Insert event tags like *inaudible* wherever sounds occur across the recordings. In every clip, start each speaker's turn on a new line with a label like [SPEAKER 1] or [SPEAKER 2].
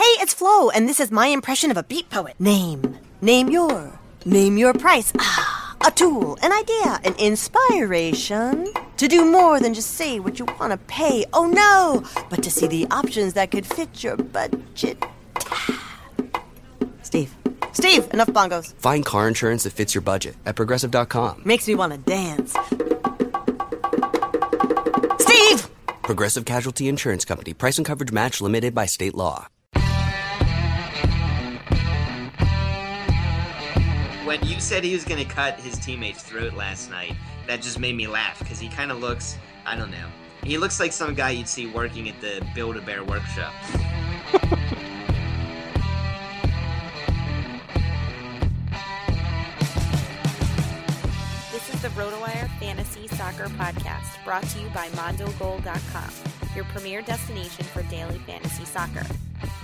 [SPEAKER 1] Hey, it's Flo, and this is my impression of a beat poet. Name. Name your. Name your price. Ah, a tool, an idea, an inspiration. To do more than just say what you want to pay. Oh no! But to see the options that could fit your budget. Steve. Steve, enough bongos.
[SPEAKER 2] Find car insurance that fits your budget at progressive.com.
[SPEAKER 1] Makes me want to dance. Steve!
[SPEAKER 2] Progressive Casualty Insurance Company. Price and coverage match limited by state law.
[SPEAKER 3] When you said he was going to cut his teammate's throat last night, that just made me laugh because he kind of looks, I don't know. He looks like some guy you'd see working at the Build a Bear workshop.
[SPEAKER 4] This is the RotoWire Fantasy Soccer Podcast, brought to you by MondoGoal.com, your premier destination for daily fantasy soccer.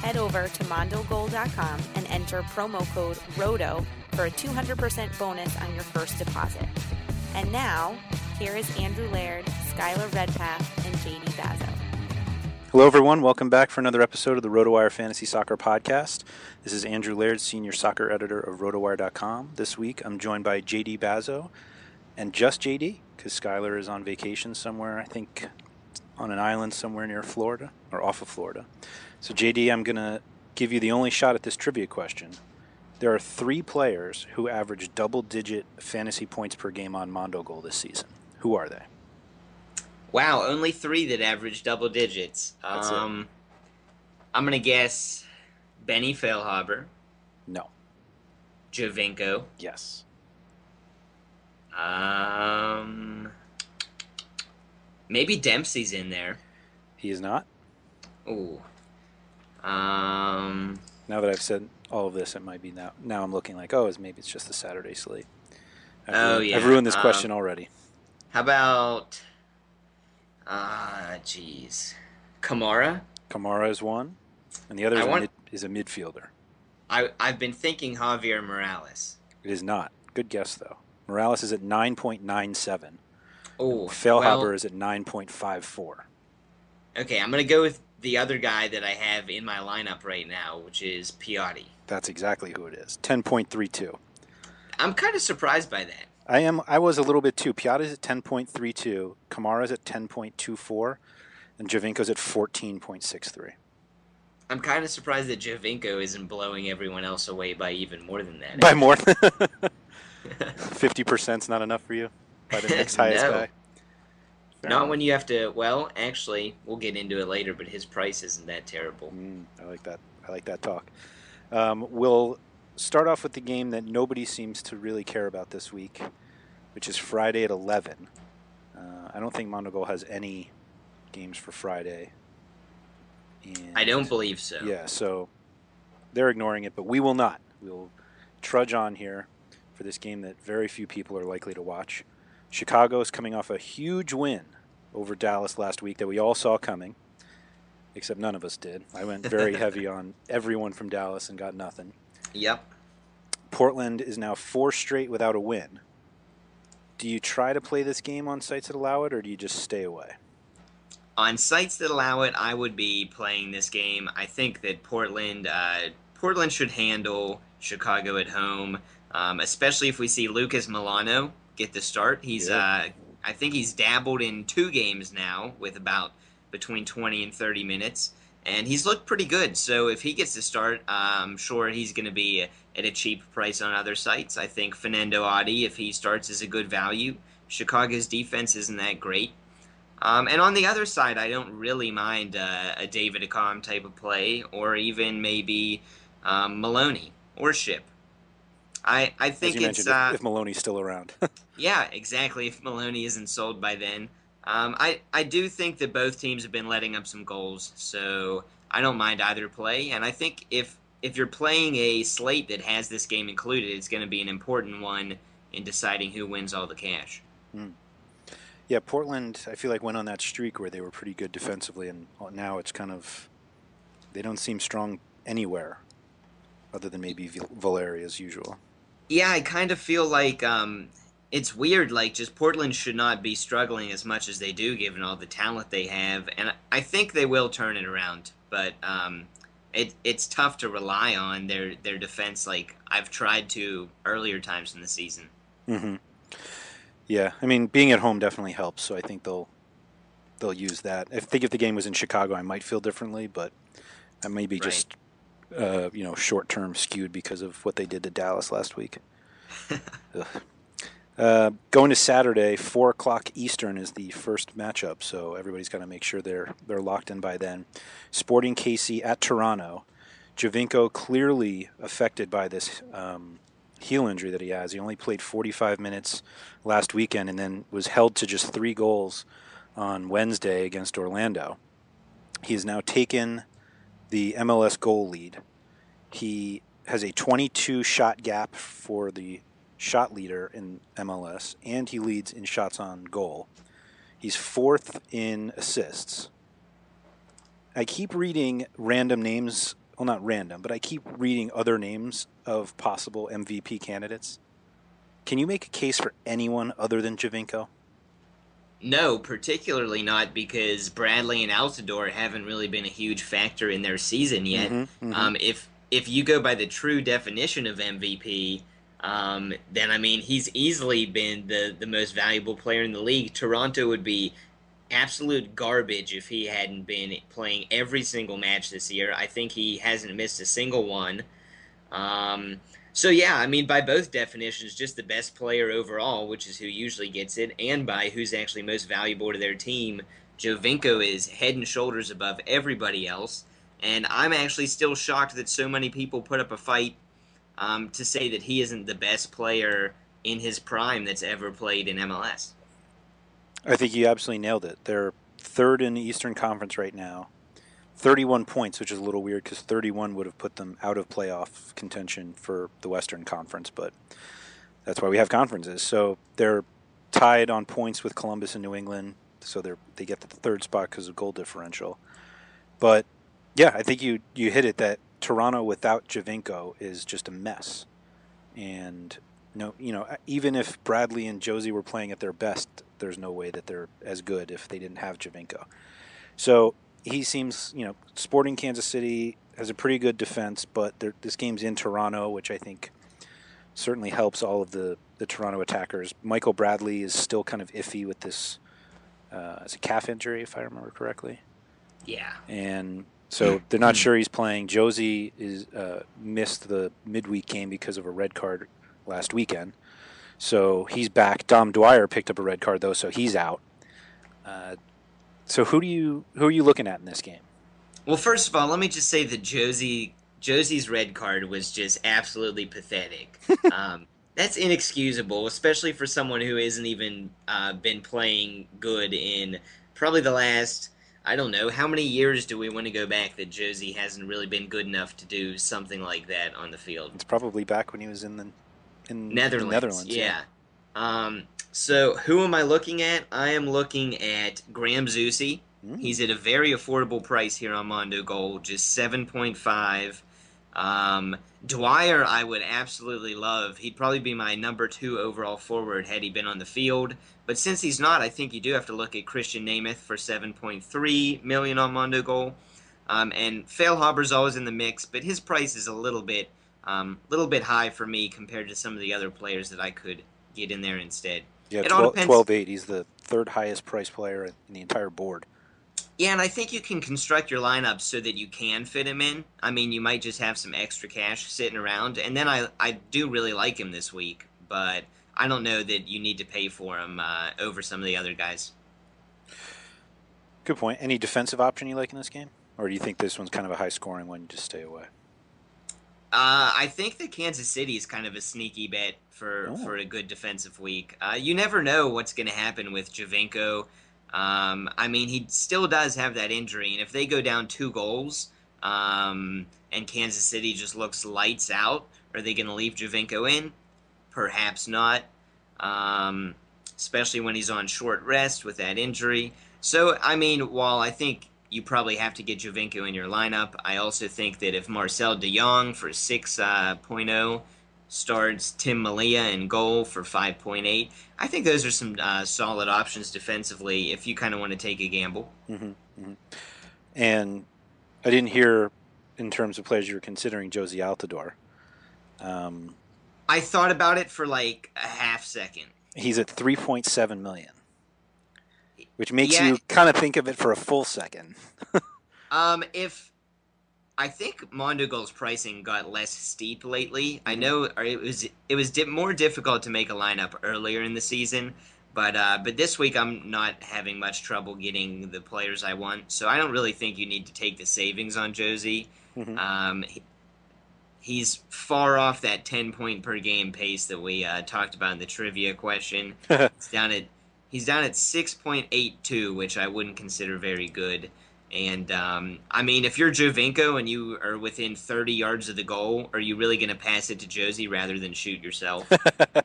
[SPEAKER 4] Head over to MondoGoal.com and enter promo code ROTO for a 200% bonus on your first deposit. And now, here is Andrew Laird, Skylar Redpath, and JD Bazo.
[SPEAKER 5] Hello, everyone. Welcome back for another episode of the RotoWire Fantasy Soccer Podcast. This is Andrew Laird, Senior Soccer Editor of RotoWire.com. This week, I'm joined by JD Bazo, and just JD, because Skylar is on vacation somewhere, I think on an island somewhere near Florida, or off of Florida. So, JD, I'm going to give you the only shot at this trivia question. There are three players who average double digit fantasy points per game on Mondo Goal this season. Who are they?
[SPEAKER 3] Wow, only three that average double digits.
[SPEAKER 5] That's it.
[SPEAKER 3] um, I'm going to guess Benny Feilhaber,
[SPEAKER 5] No.
[SPEAKER 3] Giovinco,
[SPEAKER 5] Yes.
[SPEAKER 3] um, maybe Dempsey's in there.
[SPEAKER 5] He is not.
[SPEAKER 3] Ooh. Um,
[SPEAKER 5] Now that I've said all of this, it might be now. Now I'm looking like, oh, it's- maybe it's just the Saturday slate. I've
[SPEAKER 3] Oh,
[SPEAKER 5] ruined,
[SPEAKER 3] yeah,
[SPEAKER 5] I've ruined this
[SPEAKER 3] um,
[SPEAKER 5] question already.
[SPEAKER 3] how about Ah, jeez. Kamara.
[SPEAKER 5] Kamara is one, and the other is, a mid, is a midfielder.
[SPEAKER 3] I I've been thinking Javier Morales.
[SPEAKER 5] It is not. Good guess though. Morales is at 9.97.
[SPEAKER 3] Oh,
[SPEAKER 5] Feilhaber
[SPEAKER 3] well,
[SPEAKER 5] is at 9.54.
[SPEAKER 3] okay. I'm gonna go with the other guy that I have in my lineup right now, which is Piatti.
[SPEAKER 5] That's exactly who it is. 10.32.
[SPEAKER 3] I'm kind of surprised by that.
[SPEAKER 5] I am. I was a little bit too. Piatti's at 10.32. Kamara's at 10.24, and Giovinco's at 14.63.
[SPEAKER 3] I'm kind of surprised that Giovinco isn't blowing everyone else away by even more than that.
[SPEAKER 5] By more. *laughs* 50%'s not enough for you. By the next *laughs* highest
[SPEAKER 3] No.
[SPEAKER 5] guy. Fair
[SPEAKER 3] Not
[SPEAKER 5] enough.
[SPEAKER 3] when you have to. Well, actually, we'll get into it later, but his price isn't that terrible.
[SPEAKER 5] Mm, I like that. I like that talk. Um, we'll start off with the game that nobody seems to really care about this week, which is Friday at 11. Uh, I don't think Mondogoal has any games for Friday. And
[SPEAKER 3] I don't believe so.
[SPEAKER 5] Yeah, so they're ignoring it, but we will not. We'll trudge on here for this game that very few people are likely to watch. Chicago is coming off a huge win over Dallas last week that we all saw coming, except none of us did. I went very *laughs* heavy on everyone from Dallas and got nothing.
[SPEAKER 3] Yep.
[SPEAKER 5] Portland is now four straight without a win. Do you try to play this game on sites that allow it, or do you just stay away?
[SPEAKER 3] On sites that allow it, I would be playing this game. I think that Portland, uh, Portland should handle Chicago at home, um, especially if we see Lucas Melano get the start. He's,
[SPEAKER 5] Yeah.
[SPEAKER 3] uh, I think he's dabbled in two games now with about between 20 and 30 minutes, and he's looked pretty good. So if he gets to start, I'm sure he's going to be at a cheap price on other sites. I think Fanendo Adi, if he starts, is a good value. Chicago's defense isn't that great. Um, and on the other side, I don't really mind uh, a David Accam type of play, or even maybe um, Maloney or Shipp. I I think it's uh,
[SPEAKER 5] if Maloney's still around. *laughs*
[SPEAKER 3] yeah, exactly. If Maloney isn't sold by then, um, I I do think that both teams have been letting up some goals, so I don't mind either play. And I think if if you're playing a slate that has this game included, it's going to be an important one in deciding who wins all the cash.
[SPEAKER 5] Yeah, Portland. I feel like went on that streak where they were pretty good defensively, and now it's kind of they don't seem strong anywhere, other than maybe Val- Valeri as usual.
[SPEAKER 3] Yeah, I kind of feel like um, it's weird. Like, just Portland should not be struggling as much as they do, given all the talent they have, and I think they will turn it around. But um, it, it's tough to rely on their their defense. Like I've tried to earlier times in the season.
[SPEAKER 5] hmm Yeah, I mean, being at home definitely helps. So I think they'll they'll use that. I think if the game was in Chicago, I might feel differently, but I may be
[SPEAKER 3] Right.
[SPEAKER 5] just uh, you know short term skewed because of what they did to Dallas last week. *laughs* Uh, going to Saturday, four o'clock Eastern is the first matchup, so everybody's got to make sure they're they're locked in by then. Sporting KC at Toronto. Giovinco clearly affected by this um, heel injury that he has. He only played 45 minutes last weekend and then was held to just three goals on Wednesday against Orlando. He has now taken the MLS goal lead. He has a 22 shot gap for the shot leader in MLS, and he leads in shots on goal. He's fourth in assists. I keep reading random names, well, not random, but I keep reading other names of possible MVP candidates. Can you make a case for anyone other than Giovinco?
[SPEAKER 3] No, particularly not because Bradley and Altidore haven't really been a huge factor in their season yet.
[SPEAKER 5] Mhm, mhm.
[SPEAKER 3] Um, if if you go by the true definition of MVP, um, then I mean he's easily been the the most valuable player in the league. Toronto would be absolute garbage if he hadn't been playing every single match this year. I think he hasn't missed a single one. Um, so yeah, I mean by both definitions, just the best player overall, which is who usually gets it, and by who's actually most valuable to their team. Giovinco is head and shoulders above everybody else, and I'm actually still shocked that so many people put up a fight um, to say that he isn't the best player in his prime that's ever played in MLS.
[SPEAKER 5] I think you absolutely nailed it. They're third in the Eastern Conference right now. 31 points, which is a little weird because 31 would have put them out of playoff contention for the Western Conference, but that's why we have conferences. So they're tied on points with Columbus and New England, so they they get the third spot because of goal differential. But yeah, I think you you hit it that Toronto without Giovinco is just a mess, and no, you know, even if Bradley and Jozy were playing at their best, there's no way that they're as good if they didn't have Giovinco. So he seems, you know, Sporting Kansas City has a pretty good defense, but this game's in Toronto, which I think certainly helps all of the, the Toronto attackers. Michael Bradley is still kind of iffy with this, uh, it's a calf injury, if I remember correctly.
[SPEAKER 3] Yeah.
[SPEAKER 5] And so they're not sure he's playing. Jozy is uh, missed the midweek game because of a red card last weekend. So he's back. Dom Dwyer picked up a red card though, so he's out. Uh, so who do you who are you looking at in this game?
[SPEAKER 3] Well, first of all, let me just say that Jozy Jozy's red card was just absolutely pathetic. *laughs* um, that's inexcusable, especially for someone who isn't even uh, been playing good in probably the last I don't know how many years do we want to go back that Jozy hasn't really been good enough to do something like that on the field.
[SPEAKER 5] It's probably back when he was in the in
[SPEAKER 3] Netherlands.
[SPEAKER 5] Netherlands,
[SPEAKER 3] yeah. yeah. Um, so who am I looking at? I am looking at Graham Zusi. Mm. He's at a very affordable price here on Mondo Goal, just seven point five. Um, Dwyer, I would absolutely love. He'd probably be my number two overall forward had he been on the field. But since he's not, I think you do have to look at Krisztian Nemeth for 7.3 million on Mondo Goal. Um, and Feilhaber's always in the mix, but his price is a little bit a um, little bit high for me compared to some of the other players that I could get in there instead.
[SPEAKER 5] Yeah, 12, 12 8. He's the third highest price player in the entire board.
[SPEAKER 3] Yeah, and I think you can construct your lineup so that you can fit him in. I mean, you might just have some extra cash sitting around, and then I I do really like him this week, but I don't know that you need to pay for him uh, over some of the other guys.
[SPEAKER 5] Good point. Any defensive option you like in this game, or do you think this one's kind of a high scoring one? Just stay away.
[SPEAKER 3] Uh, I think that Kansas City is kind of a sneaky bet for, oh. for a good defensive week. Uh, you never know what's going to happen with Giovinco. Um, I mean, he still does have that injury, and if they go down two goals um, and Kansas City just looks lights out, are they going to leave Giovinco in? Perhaps not, um, especially when he's on short rest with that injury. So, I mean, while I think you probably have to get Giovinco in your lineup. I also think that if Marcel de Jong for 6.0 uh, starts Tim Melia in goal for 5.8, I think those are some uh, solid options defensively if you kind of want to take a gamble.
[SPEAKER 5] Mm-hmm, mm-hmm. And I didn't hear in terms of players you were considering Jozy Altidore. Um,
[SPEAKER 3] I thought about it for like a half second.
[SPEAKER 5] He's at 3.7 million which makes yeah. you kind of think of it for a full second. *laughs*
[SPEAKER 3] um, if I think Mondogoal's pricing got less steep lately. I mm-hmm. know it was it was di- more difficult to make a lineup earlier in the season, but uh, but this week I'm not having much trouble getting the players I want. So I don't really think you need to take the savings on Jozy. Mm-hmm. Um, he, he's far off that 10 point per game pace that we uh, talked about in the trivia question. *laughs* it's down at He's down at 6.82, which I wouldn't consider very good. And um, I mean, if you're Giovinco and you are within 30 yards of the goal, are you really going to pass it to Jozy rather than shoot yourself? *laughs*
[SPEAKER 5] uh,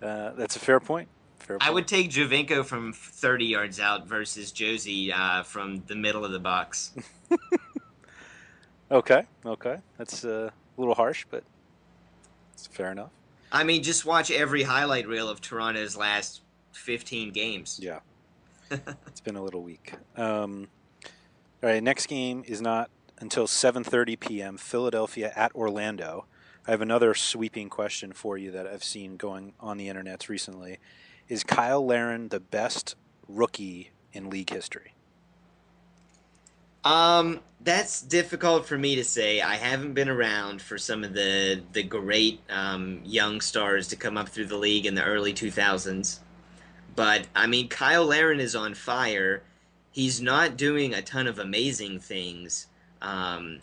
[SPEAKER 5] that's a fair point. fair point.
[SPEAKER 3] I would take Giovinco from 30 yards out versus Jozy uh, from the middle of the box. *laughs*
[SPEAKER 5] okay, okay, that's uh, a little harsh, but it's fair enough.
[SPEAKER 3] I mean, just watch every highlight reel of Toronto's last 15 games.
[SPEAKER 5] Yeah. *laughs* it's been a little weak. Um, all right, next game is not until 7:30 p.m. Philadelphia at Orlando. I have another sweeping question for you that I've seen going on the internet recently. Is Cyle Larin the best rookie in league history?
[SPEAKER 3] Um, that's difficult for me to say. I haven't been around for some of the the great um, young stars to come up through the league in the early 2000s. But I mean, Cyle Larin is on fire. He's not doing a ton of amazing things um,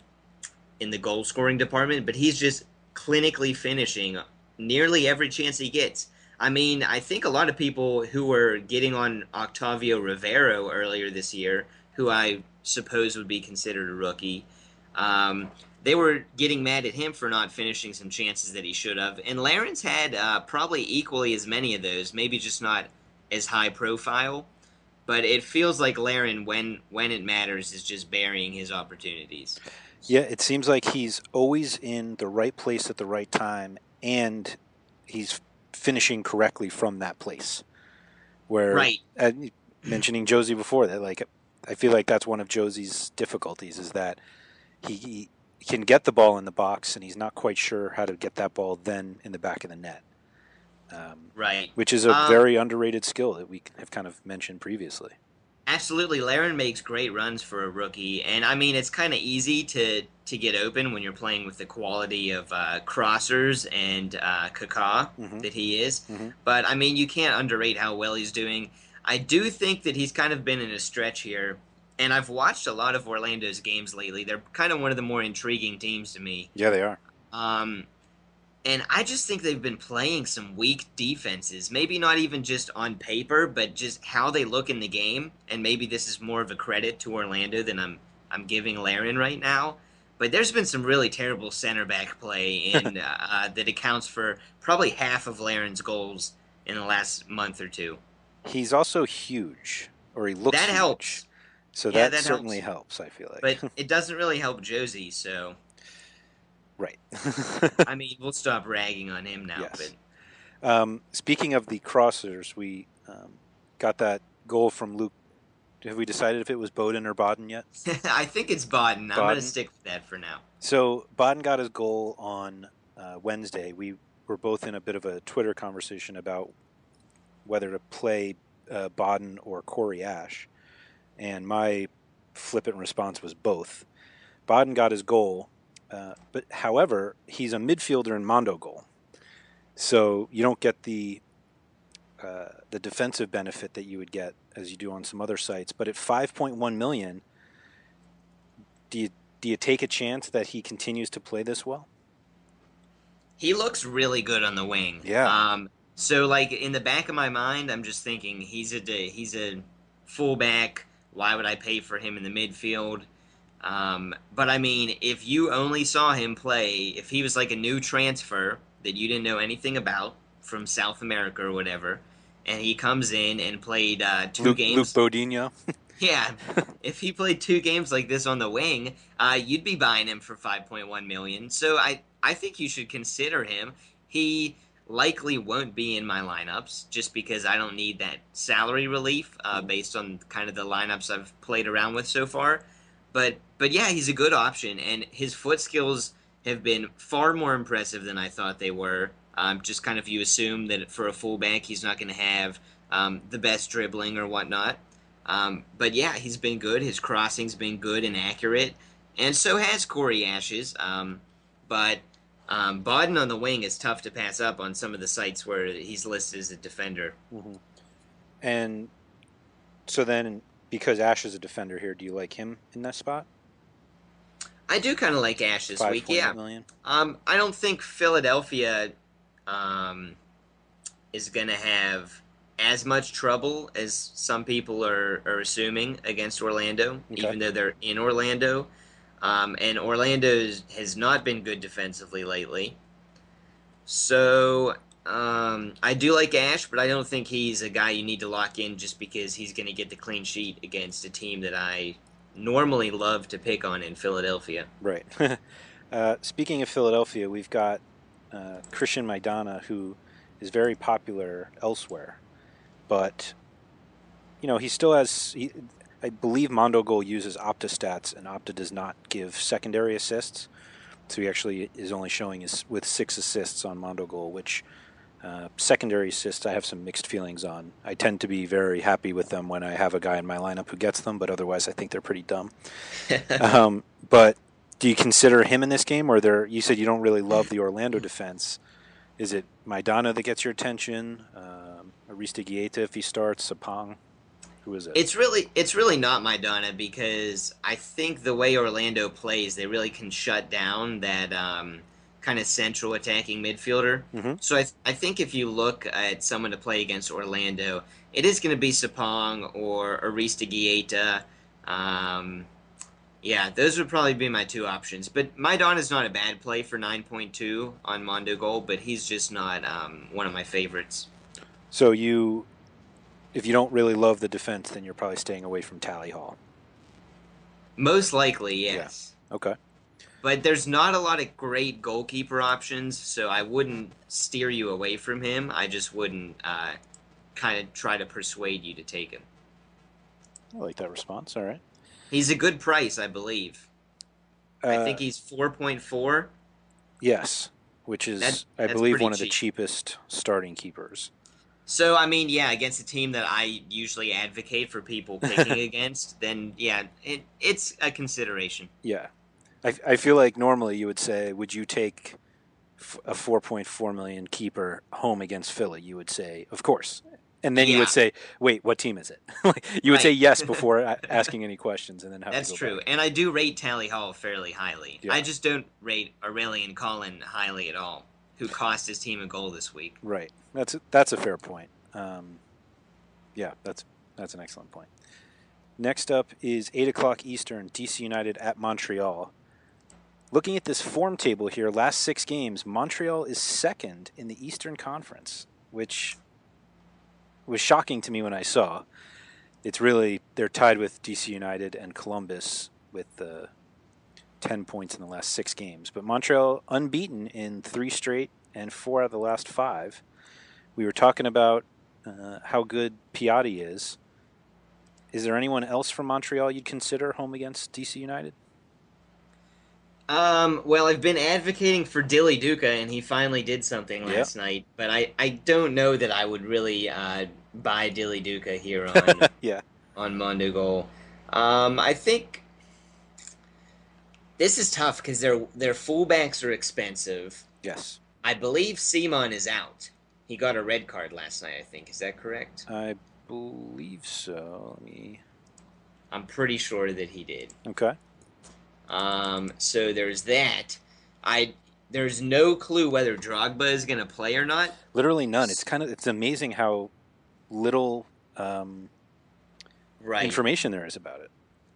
[SPEAKER 3] in the goal scoring department, but he's just clinically finishing nearly every chance he gets. I mean, I think a lot of people who were getting on Octavio Rivero earlier this year, who I suppose would be considered a rookie, um, they were getting mad at him for not finishing some chances that he should have. And Larin's had uh, probably equally as many of those, maybe just not as high profile. But it feels like Larin, when when it matters, is just burying his opportunities.
[SPEAKER 5] Yeah, it seems like he's always in the right place at the right time, and he's finishing correctly from that place. Where,
[SPEAKER 3] Right.
[SPEAKER 5] uh, mentioning Jozy before that, like I feel like that's one of Jozy's difficulties is that he, he can get the ball in the box, and he's not quite sure how to get that ball then in the back of the net. Um,
[SPEAKER 3] Right.
[SPEAKER 5] which is a
[SPEAKER 3] Um,
[SPEAKER 5] very underrated skill that we have kind of mentioned previously.
[SPEAKER 3] Absolutely, Larin makes great runs for a rookie, and I mean it's kind of easy to to get open when you're playing with the quality of uh, crossers and uh, Kaká
[SPEAKER 5] Mhm.
[SPEAKER 3] that he is.
[SPEAKER 5] Mhm.
[SPEAKER 3] But I mean, you can't underrate how well he's doing. I do think that he's kind of been in a stretch here, and I've watched a lot of Orlando's games lately. They're kind of one of the more intriguing teams to me.
[SPEAKER 5] Yeah, they are.
[SPEAKER 3] Um, and I just think they've been playing some weak defenses. Maybe not even just on paper, but just how they look in the game. And maybe this is more of a credit to Orlando than I'm I'm giving Larin right now. But there's been some really terrible center back play *laughs* in uh, that accounts for probably half of Larin's goals in the last month or two.
[SPEAKER 5] He's also huge, or he looks
[SPEAKER 3] That
[SPEAKER 5] huge.
[SPEAKER 3] helps.
[SPEAKER 5] So
[SPEAKER 3] Yeah,
[SPEAKER 5] that,
[SPEAKER 3] that
[SPEAKER 5] certainly
[SPEAKER 3] helps.
[SPEAKER 5] helps. I feel like.
[SPEAKER 3] But *laughs* it doesn't really help Jozy. So
[SPEAKER 5] right.
[SPEAKER 3] I mean, we'll stop ragging on him now.
[SPEAKER 5] Yes.
[SPEAKER 3] But
[SPEAKER 5] Um, speaking of the crossers, we um, got that goal from Luke. Have we decided if it was Bowden or Bodden yet? *laughs*
[SPEAKER 3] I think it's Bodden. I'm going to stick with that for now.
[SPEAKER 5] So Bodden got his goal on uh, Wednesday. We were both in a bit of a Twitter conversation about whether to play uh, Bodden or Corey Ashe, and my flippant response was both. Bodden got his goal, uh, but however, he's a midfielder in Mondo goal, so you don't get the uh, the defensive benefit that you would get as you do on some other sites. But at 5.1 million, do you do you take a chance that he continues to play this well?
[SPEAKER 3] He looks really good on the wing.
[SPEAKER 5] Yeah.
[SPEAKER 3] Um. So like in the back of my mind, I'm just thinking he's a he's a fullback. Why would I pay for him in the midfield? Um, but I mean, if you only saw him play, if he was like a new transfer that you didn't know anything about from South America or whatever, and he comes in and played uh, two
[SPEAKER 5] Luke,
[SPEAKER 3] games,
[SPEAKER 5] Luke Bodinho. *laughs* *laughs*
[SPEAKER 3] yeah, if he played two games like this on the wing, uh, you'd be buying him for 5.1 million. So I I think you should consider him. He likely won't be in my lineups just because I don't need that salary relief uh, based on kind of the lineups I've played around with so far. But but yeah, he's a good option, and his foot skills have been far more impressive than I thought they were. Um, just kind of you assume that for a fullback, he's not going to have um, the best dribbling or whatnot. Um, but yeah, he's been good. His crossing's been good and accurate, and so has Corey Ashe's. Um, but um, Bodden on the wing is tough to pass up on some of the sites where he's listed as a defender.
[SPEAKER 5] Mm-hmm. And so then, because Ashe is a defender here, do you like him in that spot?
[SPEAKER 3] I do kind of like Ashe this week. Yeah.
[SPEAKER 5] million?
[SPEAKER 3] Um, I don't think Philadelphia um, is going to have as much trouble as some people are, are assuming against Orlando,
[SPEAKER 5] Okay.
[SPEAKER 3] even though they're in Orlando. Um, and Orlando has not been good defensively lately. So um, I do like Ashe, but I don't think he's a guy you need to lock in just because he's going to get the clean sheet against a team that I normally love to pick on in Philadelphia.
[SPEAKER 5] Right. *laughs* uh, speaking of Philadelphia, we've got uh, Cristian Maidana, who is very popular elsewhere, but you know he still has. He, I believe Mondo Goal uses Opta stats, and Opta does not give secondary assists. So he actually is only showing us with six assists on Mondo Goal, which uh, secondary assists I have some mixed feelings on. I tend to be very happy with them when I have a guy in my lineup who gets them, but otherwise I think they're pretty dumb. *laughs* um, but do you consider him in this game, or there? You said you don't really love the Orlando defense. Is it Maidana that gets your attention? Um, Aristeguieta if he starts, Sapong? Who is it?
[SPEAKER 3] It's really it's really not Maidana because I think the way Orlando plays, they really can shut down that um, kind of central attacking midfielder.
[SPEAKER 5] Mhm.
[SPEAKER 3] So I, th- I think if you look at someone to play against Orlando, it is going to be Sapong or Aristeguieta. Um, yeah, those would probably be my two options. But Maidana is not a bad play for 9.2 on Mondo Goal, but he's just not um, one of my favorites.
[SPEAKER 5] So you, if you don't really love the defense, then you're probably staying away from Tally Hall.
[SPEAKER 3] Most likely, yes.
[SPEAKER 5] Okay.
[SPEAKER 3] But there's not a lot of great goalkeeper options, so I wouldn't steer you away from him. I just wouldn't uh, kind of try to persuade you to take him.
[SPEAKER 5] I like that response. All right.
[SPEAKER 3] He's a good price, I believe. I
[SPEAKER 5] Uh,
[SPEAKER 3] think he's 4.4.
[SPEAKER 5] Yes, which is, I
[SPEAKER 3] that's
[SPEAKER 5] believe, one of the cheapest starting keepers.
[SPEAKER 3] So, I mean, yeah, against a team that I usually advocate for people picking *laughs* against, then yeah, it, it's a consideration.
[SPEAKER 5] Yeah, I, I feel like normally you would say, would you take f- a 4.4 million keeper home against Philly? You would say, of course, and then you would say, wait, what team is it? *laughs* Like, you would say yes *laughs* before asking any questions, and then have
[SPEAKER 3] That's true.
[SPEAKER 5] back.
[SPEAKER 3] And I do rate Tally Hall fairly highly.
[SPEAKER 5] Yeah.
[SPEAKER 3] I just don't rate Aurelien Collin highly at all, who cost his team a goal this week.
[SPEAKER 5] Right. That's a, that's a fair point. Um, yeah, that's that's an excellent point. Next up is eight o'clock Eastern. DC United at Montreal. Looking at this form table here, last six games, Montreal is second in the Eastern Conference, which was shocking to me when I saw. It's really they're tied with DC United and Columbus with uh, ten points in the last six games, but Montreal unbeaten in three straight and four out of the last five. We were talking about uh, how good Piatti is. Is there anyone else from Montreal you'd consider home against DC United?
[SPEAKER 3] Um, well, I've been advocating for Dilly Duka, and he finally did something last night. But I, I don't know that I would really uh, buy Dilly Duka here *laughs* on
[SPEAKER 5] Yeah.
[SPEAKER 3] on Mondo Goal. Um, I think this is tough because their their fullbacks are expensive.
[SPEAKER 5] Yes.
[SPEAKER 3] I believe Ciman is out. He got a red card last night. I think is that correct?
[SPEAKER 5] I believe so. Let me.
[SPEAKER 3] I'm pretty sure that he did.
[SPEAKER 5] Okay.
[SPEAKER 3] Um, so there's that. I there's no clue whether Drogba is going to play or not.
[SPEAKER 5] Literally none. It's kind of it's amazing how little um,
[SPEAKER 3] Right.
[SPEAKER 5] information there is about it.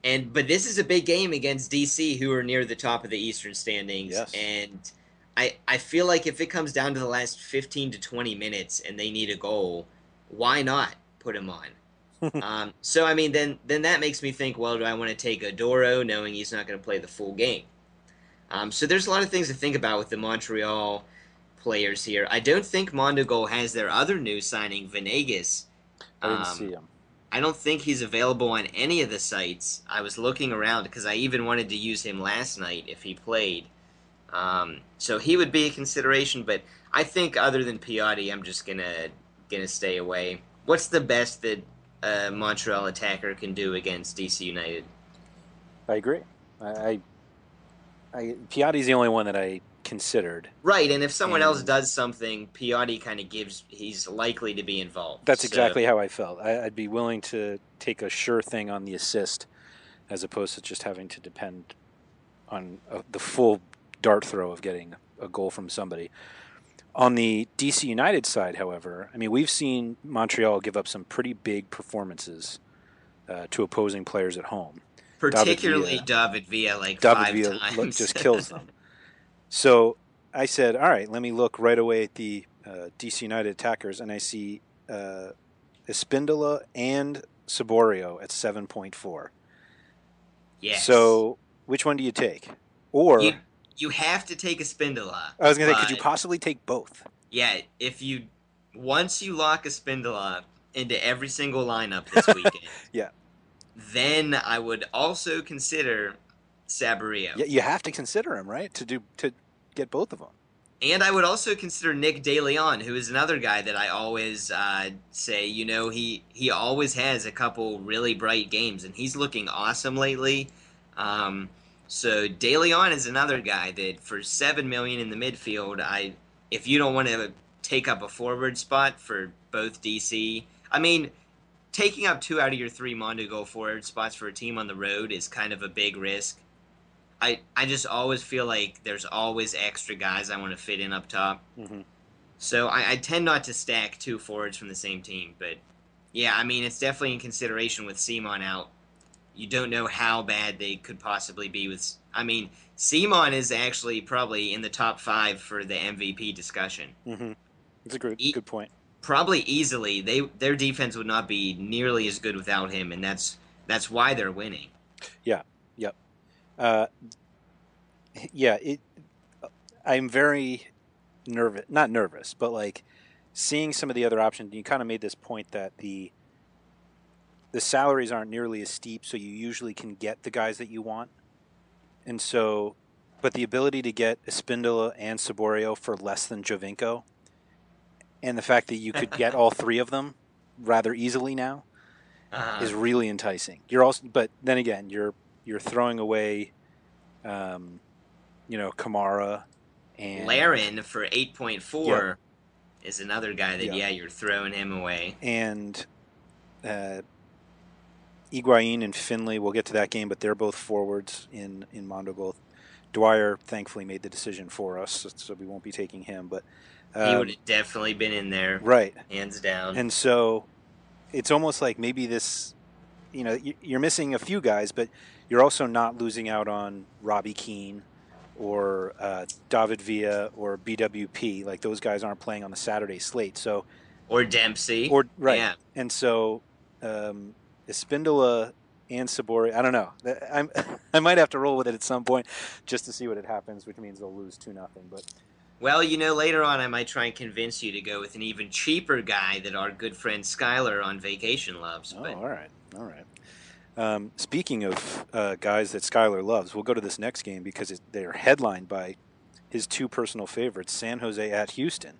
[SPEAKER 3] And but this is a big game against DC, who are near the top of the Eastern standings.
[SPEAKER 5] Yes.
[SPEAKER 3] And I I feel like if it comes down to the last 15 to 20 minutes and they need a goal, why not put him on? Um, so I mean, then then that makes me think. Well, do I want to take Oduro, knowing he's not going to play the full game? Um, so there's a lot of things to think about with the Montreal players here. I don't think Mondogoal has their other new signing, Venegas.
[SPEAKER 5] I didn't
[SPEAKER 3] Um,
[SPEAKER 5] see him.
[SPEAKER 3] I don't think he's available on any of the sites. I was looking around because I even wanted to use him last night if he played. Um, so he would be a consideration, but I think other than Piatti, I'm just gonna gonna stay away. What's the best that a Montreal attacker can do against DC United?
[SPEAKER 5] I agree. I, I, I Piatti's the only one that I considered.
[SPEAKER 3] Right, and if someone else does something, Piatti kind of gives he's likely to be involved.
[SPEAKER 5] That's
[SPEAKER 3] So-
[SPEAKER 5] exactly how I felt. I, I'd be willing to take a sure thing on the assist, as opposed to just having to depend on uh, the full dart throw of getting a goal from somebody. On the DC United side, however, I mean, we've seen Montreal give up some pretty big performances uh, to opposing players at home. David
[SPEAKER 3] particularly
[SPEAKER 5] Villa.
[SPEAKER 3] David Villa like
[SPEAKER 5] David
[SPEAKER 3] five
[SPEAKER 5] Villa
[SPEAKER 3] times.
[SPEAKER 5] look- just *laughs* kills them. So I said, all right, let me look right away at the uh, DC United attackers, and I see uh, Espindola and Saborio at 7.4.
[SPEAKER 3] Yes.
[SPEAKER 5] So which one do you take? Or
[SPEAKER 3] you, you have to take a Spindola.
[SPEAKER 5] I was going to say, could you possibly take both?
[SPEAKER 3] Yeah, if you once you lock a Spindola into every single lineup this *laughs* weekend,
[SPEAKER 5] Yeah.
[SPEAKER 3] then I would also consider Saborio.
[SPEAKER 5] Yeah, you have to consider him, right, to do to get both of them.
[SPEAKER 3] And I would also consider Nick DeLeon, who is another guy that I always uh, say, you know, he, he always has a couple really bright games, and he's looking awesome lately. Um, so DeLeon is another guy that for seven million in the midfield, I if you don't want to take up a forward spot for both DC, I mean, taking up two out of your three Mondo goal forward spots for a team on the road is kind of a big risk. I I just always feel like there's always extra guys I want to fit in up top.
[SPEAKER 5] Mm-hmm.
[SPEAKER 3] So I, I tend not to stack two forwards from the same team. But yeah, I mean it's definitely in consideration with Ciman out. You don't know how bad they could possibly be with. I mean, Ciman is actually probably in the top five for the MVP discussion.
[SPEAKER 5] Mm-hmm. It's a good
[SPEAKER 3] E-
[SPEAKER 5] good point.
[SPEAKER 3] probably easily. They their defense would not be nearly as good without him, and that's that's why they're winning.
[SPEAKER 5] Yeah. Yep. Uh, yeah. It. I'm very nervous. Not nervous, but like seeing some of the other options. You kind of made this point that the the salaries aren't nearly as steep, so you usually can get the guys that you want. And so, but the ability to get Espindola and Saborio for less than Giovinco, and the fact that you could get all three of them rather easily now,
[SPEAKER 3] uh-huh.
[SPEAKER 5] is really enticing. You're also, but then again, you're you're throwing away, um, you know, Kamara and
[SPEAKER 3] Larin for eight point four is another guy that yeah you're throwing him away
[SPEAKER 5] and. Uh, Higuain and Finlay, we'll get to that game, but they're both forwards in in Mondogoal. Dwyer thankfully made the decision for us, so we won't be taking him. But
[SPEAKER 3] um, he would have definitely been in there,
[SPEAKER 5] right?
[SPEAKER 3] Hands down.
[SPEAKER 5] And so it's almost like maybe this, you know, you're missing a few guys, but you're also not losing out on Robbie Keane or uh, David Villa or BWP. Like those guys aren't playing on the Saturday slate, so
[SPEAKER 3] or Dempsey,
[SPEAKER 5] or right.
[SPEAKER 3] Yeah.
[SPEAKER 5] And so um, Espindola and Sabori. I don't know. I'm, *laughs* I might have to roll with it at some point just to see what it happens, which means they'll lose two nothing. But
[SPEAKER 3] well, you know, later on I might try and convince you to go with an even cheaper guy that our good friend Skyler on vacation loves.
[SPEAKER 5] Oh,
[SPEAKER 3] but...
[SPEAKER 5] all right, all right. Um, speaking of uh, guys that Skyler loves, we'll go to this next game because it, they're headlined by his two personal favorites, San Jose at Houston.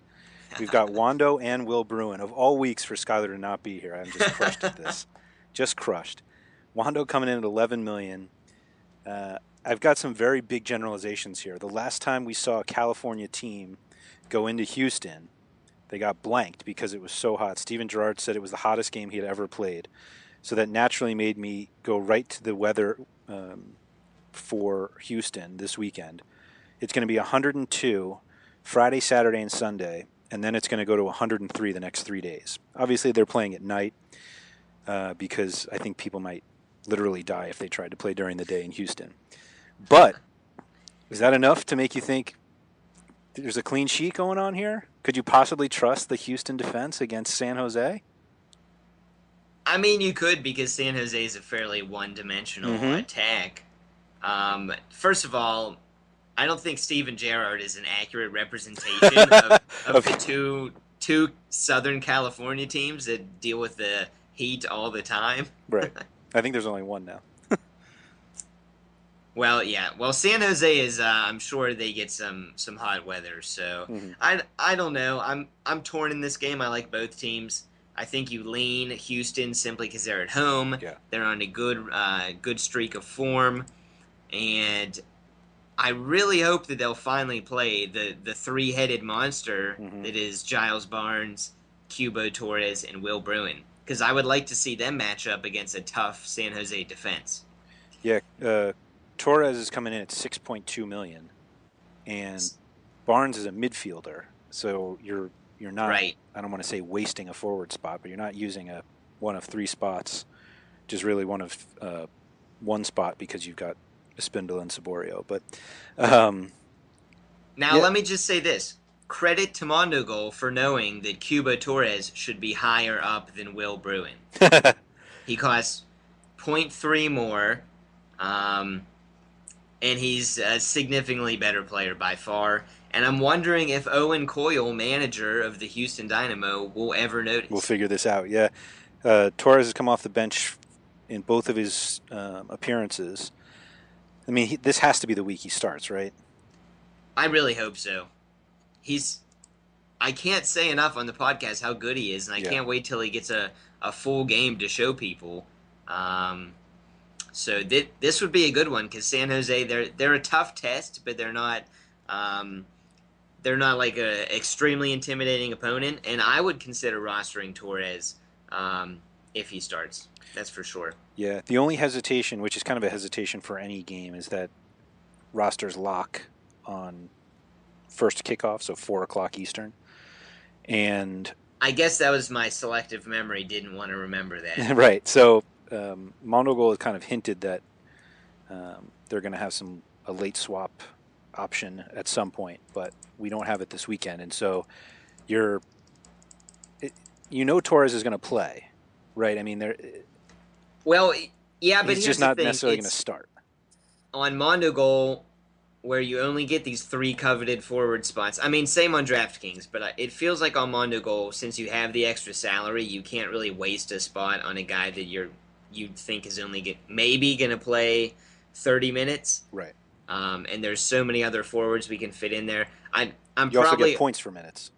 [SPEAKER 5] We've got *laughs* Wondo and Will Bruin. Of all weeks for Skyler to not be here, I'm just crushed at this. *laughs* just crushed. Wondo coming in at 11 million. Uh, I've got some very big generalizations here. The last time we saw a California team go into Houston, they got blanked because it was so hot. Steven Gerrard said it was the hottest game he had ever played. So that naturally made me go right to the weather um, for Houston this weekend. It's going to be 102 Friday, Saturday, and Sunday, and then it's going to go to 103 the next three days. Obviously, they're playing at night uh, because I think people might literally die if they tried to play during the day in Houston. But is that enough to make you think there's a clean sheet going on here? Could you possibly trust the Houston defense against San Jose?
[SPEAKER 3] I mean, you could because San Jose is a fairly one-dimensional mm-hmm. attack. Um, first of all, I don't think Steven Gerrard is an accurate representation *laughs* of, of the two two Southern California teams that deal with the heat all the time. *laughs*
[SPEAKER 5] Right. I think there's only one now. *laughs*
[SPEAKER 3] well, yeah. Well, San Jose is. Uh, I'm sure they get some some hot weather. So mm-hmm. I I don't know. I'm I'm torn in this game. I like both teams. I think you lean Houston simply because they're at home.
[SPEAKER 5] Yeah.
[SPEAKER 3] They're on a good uh, good streak of form, and I really hope that they'll finally play the the three headed monster mm-hmm. that is Giles Barnes, Cubo Torres, and Will Bruin because I would like to see them match up against a tough San Jose defense.
[SPEAKER 5] Yeah, uh, Torres is coming in at six point two million, and Barnes is a midfielder, so you're you're not.
[SPEAKER 3] Right.
[SPEAKER 5] I don't want to say wasting a forward spot, but you're not using a one of three spots, just really one of uh, one spot because you've got Spindle and Saborio. But um,
[SPEAKER 3] now yeah. let me just say this: credit to Mondogoal for knowing that Cubo Torres should be higher up than Will Bruin. *laughs* he costs 0.3 more, um, and he's a significantly better player by far. And I'm wondering if Owen Coyle, manager of the Houston Dynamo, will ever notice.
[SPEAKER 5] We'll figure this out. Yeah, uh, Torres has come off the bench in both of his um, appearances. I mean, he, this has to be the week he starts, right?
[SPEAKER 3] I really hope so he's I can't say enough on the podcast how good he is, and I yeah. can't wait till he gets a, a full game to show people. Um, so th- this would be a good one because San Jose they're they're a tough test, but they're not um, they're not like a extremely intimidating opponent, and I would consider rostering Torres um, if he starts. That's for sure.
[SPEAKER 5] Yeah, the only hesitation, which is kind of a hesitation for any game, is that rosters lock on first kickoff, so four o'clock Eastern. And
[SPEAKER 3] I guess that was my selective memory. Didn't want to remember that. *laughs*
[SPEAKER 5] right. So um, Mondogoal has kind of hinted that um, they're going to have some a late swap option at some point, but we don't have it this weekend, and so you're. It, you know Torres is going to play, right? I mean, there.
[SPEAKER 3] Well, yeah, but
[SPEAKER 5] he's just not necessarily going to start.
[SPEAKER 3] on Mondo Goal, where you only get these three coveted forward spots. I mean, same on DraftKings, but it feels like on Mondo Goal, since you have the extra salary, you can't really waste a spot on a guy that you're you think is only get, maybe going to play thirty minutes.
[SPEAKER 5] Right.
[SPEAKER 3] Um, and there's so many other forwards we can fit in there. I I'm
[SPEAKER 5] You also get points for minutes.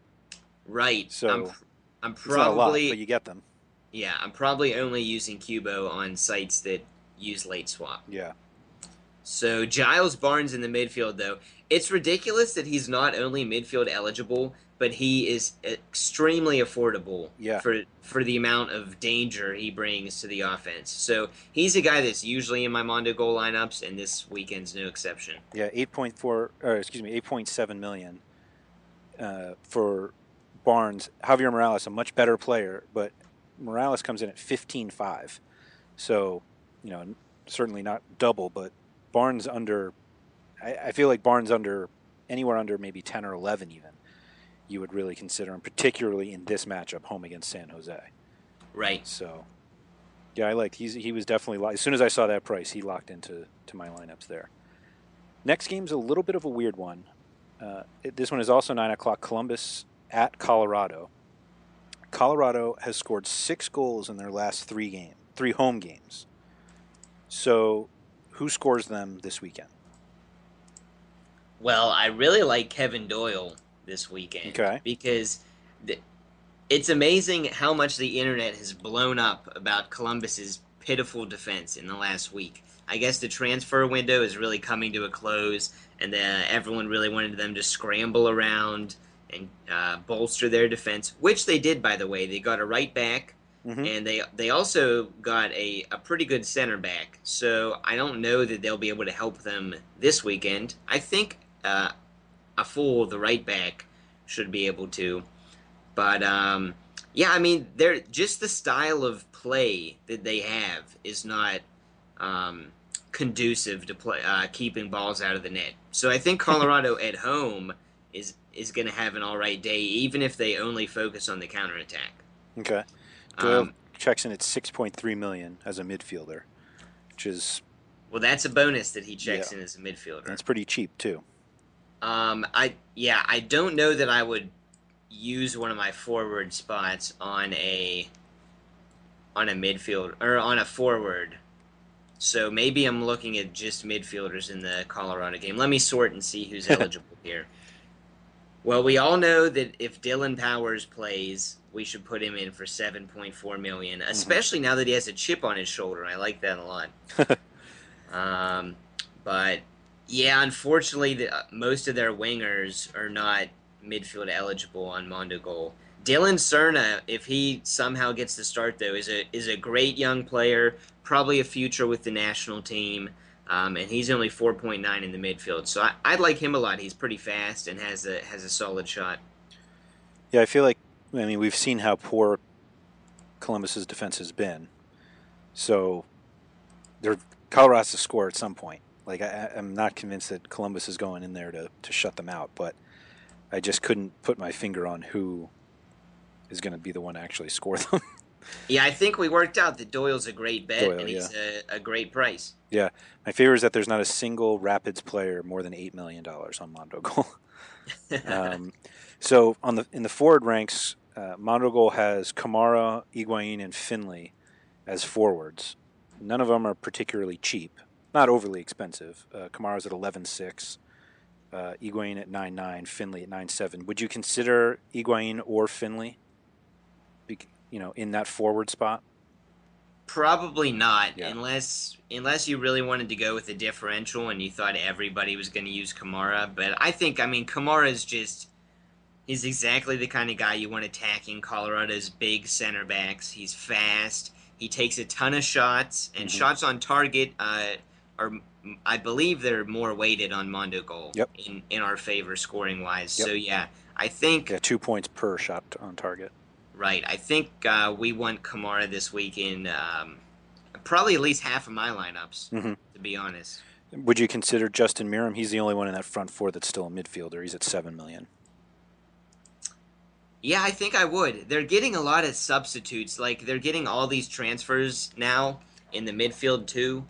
[SPEAKER 3] right.
[SPEAKER 5] So
[SPEAKER 3] I'm, I'm
[SPEAKER 5] a lot, but you get them.
[SPEAKER 3] yeah. I'm probably only using Cubo on sites that use late swap.
[SPEAKER 5] Yeah.
[SPEAKER 3] So Giles Barnes in the midfield, though, it's ridiculous that he's not only midfield eligible, but he is extremely affordable
[SPEAKER 5] Yeah.
[SPEAKER 3] for for the amount of danger he brings to the offense. So he's a guy that's usually in my Mondo goal lineups, and this weekend's no exception.
[SPEAKER 5] Yeah, eight point four, or excuse me, eight point seven million uh, for Barnes. Javier Morales, a much better player, but Morales comes in at fifteen five, so you know certainly not double, but Barnes under. I, I feel like Barnes under anywhere under maybe ten or eleven even. You would really consider him, particularly in this matchup, home against San Jose.
[SPEAKER 3] Right.
[SPEAKER 5] So, yeah, I liked. He's he was definitely lo- as soon as I saw that price, he locked into to my lineups there. Next game's a little bit of a weird one. Uh, it, this one is also nine o'clock. Columbus at Colorado. Colorado has scored six goals in their last three game, three home games. So, who scores them this weekend?
[SPEAKER 3] Well, I really like Kevin Doyle this weekend.
[SPEAKER 5] Okay.
[SPEAKER 3] Because th- it's amazing how much the internet has blown up about Columbus's pitiful defense in the last week. I guess the transfer window is really coming to a close, and uh, everyone really wanted them to scramble around and uh, bolster their defense, which they did, by the way. They got a right back, and they they also got a, a pretty good center back. So I don't know that they'll be able to help them this weekend. I think uh, Afful, the right back, should be able to. But um, yeah, I mean, they're just the style of play that they have is not um, conducive to play uh, keeping balls out of the net. So I think *laughs* Colorado at home is is going to have an all right day, even if they only focus on the counterattack.
[SPEAKER 5] Okay. Doyle
[SPEAKER 3] Um,
[SPEAKER 5] checks in at six point three million as a midfielder, which is
[SPEAKER 3] Well, that's a bonus that he checks
[SPEAKER 5] Yeah.
[SPEAKER 3] in as a midfielder.
[SPEAKER 5] that's pretty cheap too.
[SPEAKER 3] Um, I yeah, I don't know that I would use one of my forward spots on a on a midfield or on a forward. So maybe I'm looking at just midfielders in the Colorado game. Let me sort and see who's *laughs* eligible here. Well, we all know that if Dillon Powers plays, we should put him in for 7.4 million, especially now that he has a chip on his shoulder. I like that a lot. *laughs* Um, but yeah, unfortunately, the, uh, most of their wingers are not midfield eligible on Mondo Goal. Dillon Serna, if he somehow gets the start though, is a is a great young player, probably a future with the national team, um, and he's only 4.9 in the midfield. So I, I like him a lot. He's pretty fast and has a has a solid shot.
[SPEAKER 5] Yeah, I feel like I mean we've seen how poor Columbus's defense has been, so they're Colorado has to score at some point. Like I, I'm not convinced that Columbus is going in there to to shut them out, but I just couldn't put my finger on who is going to be the one to actually score them. *laughs*
[SPEAKER 3] Yeah, I think we worked out that Doyle's a great bet
[SPEAKER 5] Doyle,
[SPEAKER 3] and he's
[SPEAKER 5] yeah.
[SPEAKER 3] a, a great price.
[SPEAKER 5] yeah, my favorite is that there's not a single Rapids player more than eight million dollars on Mondogoal. *laughs* um, so on the in the forward ranks, uh, has Kamara, Higuain, and Finlay as forwards. None of them are particularly cheap, not overly expensive. Uh, Kamara's at eleven six, uh, Higuain at nine nine, Finlay at nine seven. Would you consider Higuain or Finlay? Bec- you know, in that forward spot.
[SPEAKER 3] Probably not,
[SPEAKER 5] Yeah.
[SPEAKER 3] unless unless you really wanted to go with a differential and you thought everybody was going to use Kamara. But I think, I mean, Kamara is just he's exactly the kind of guy you want attacking Colorado's big center backs. He's fast. He takes a ton of shots, and
[SPEAKER 5] Mhm.
[SPEAKER 3] shots on target uh, are, I believe, they're more weighted on Mondo goal
[SPEAKER 5] Yep.
[SPEAKER 3] in in our favor scoring wise.
[SPEAKER 5] Yep.
[SPEAKER 3] So yeah, I think
[SPEAKER 5] Yeah, two points per shot on target.
[SPEAKER 3] Right. I think uh, we want Kamara this week in um, probably at least half of my lineups,
[SPEAKER 5] Mhm.
[SPEAKER 3] to be honest.
[SPEAKER 5] Would you consider Justin Meram? He's the only one in that front four that's still a midfielder. He's at seven million.
[SPEAKER 3] Yeah, I think I would. They're getting a lot of substitutes. Like they're getting all these transfers now in the midfield too.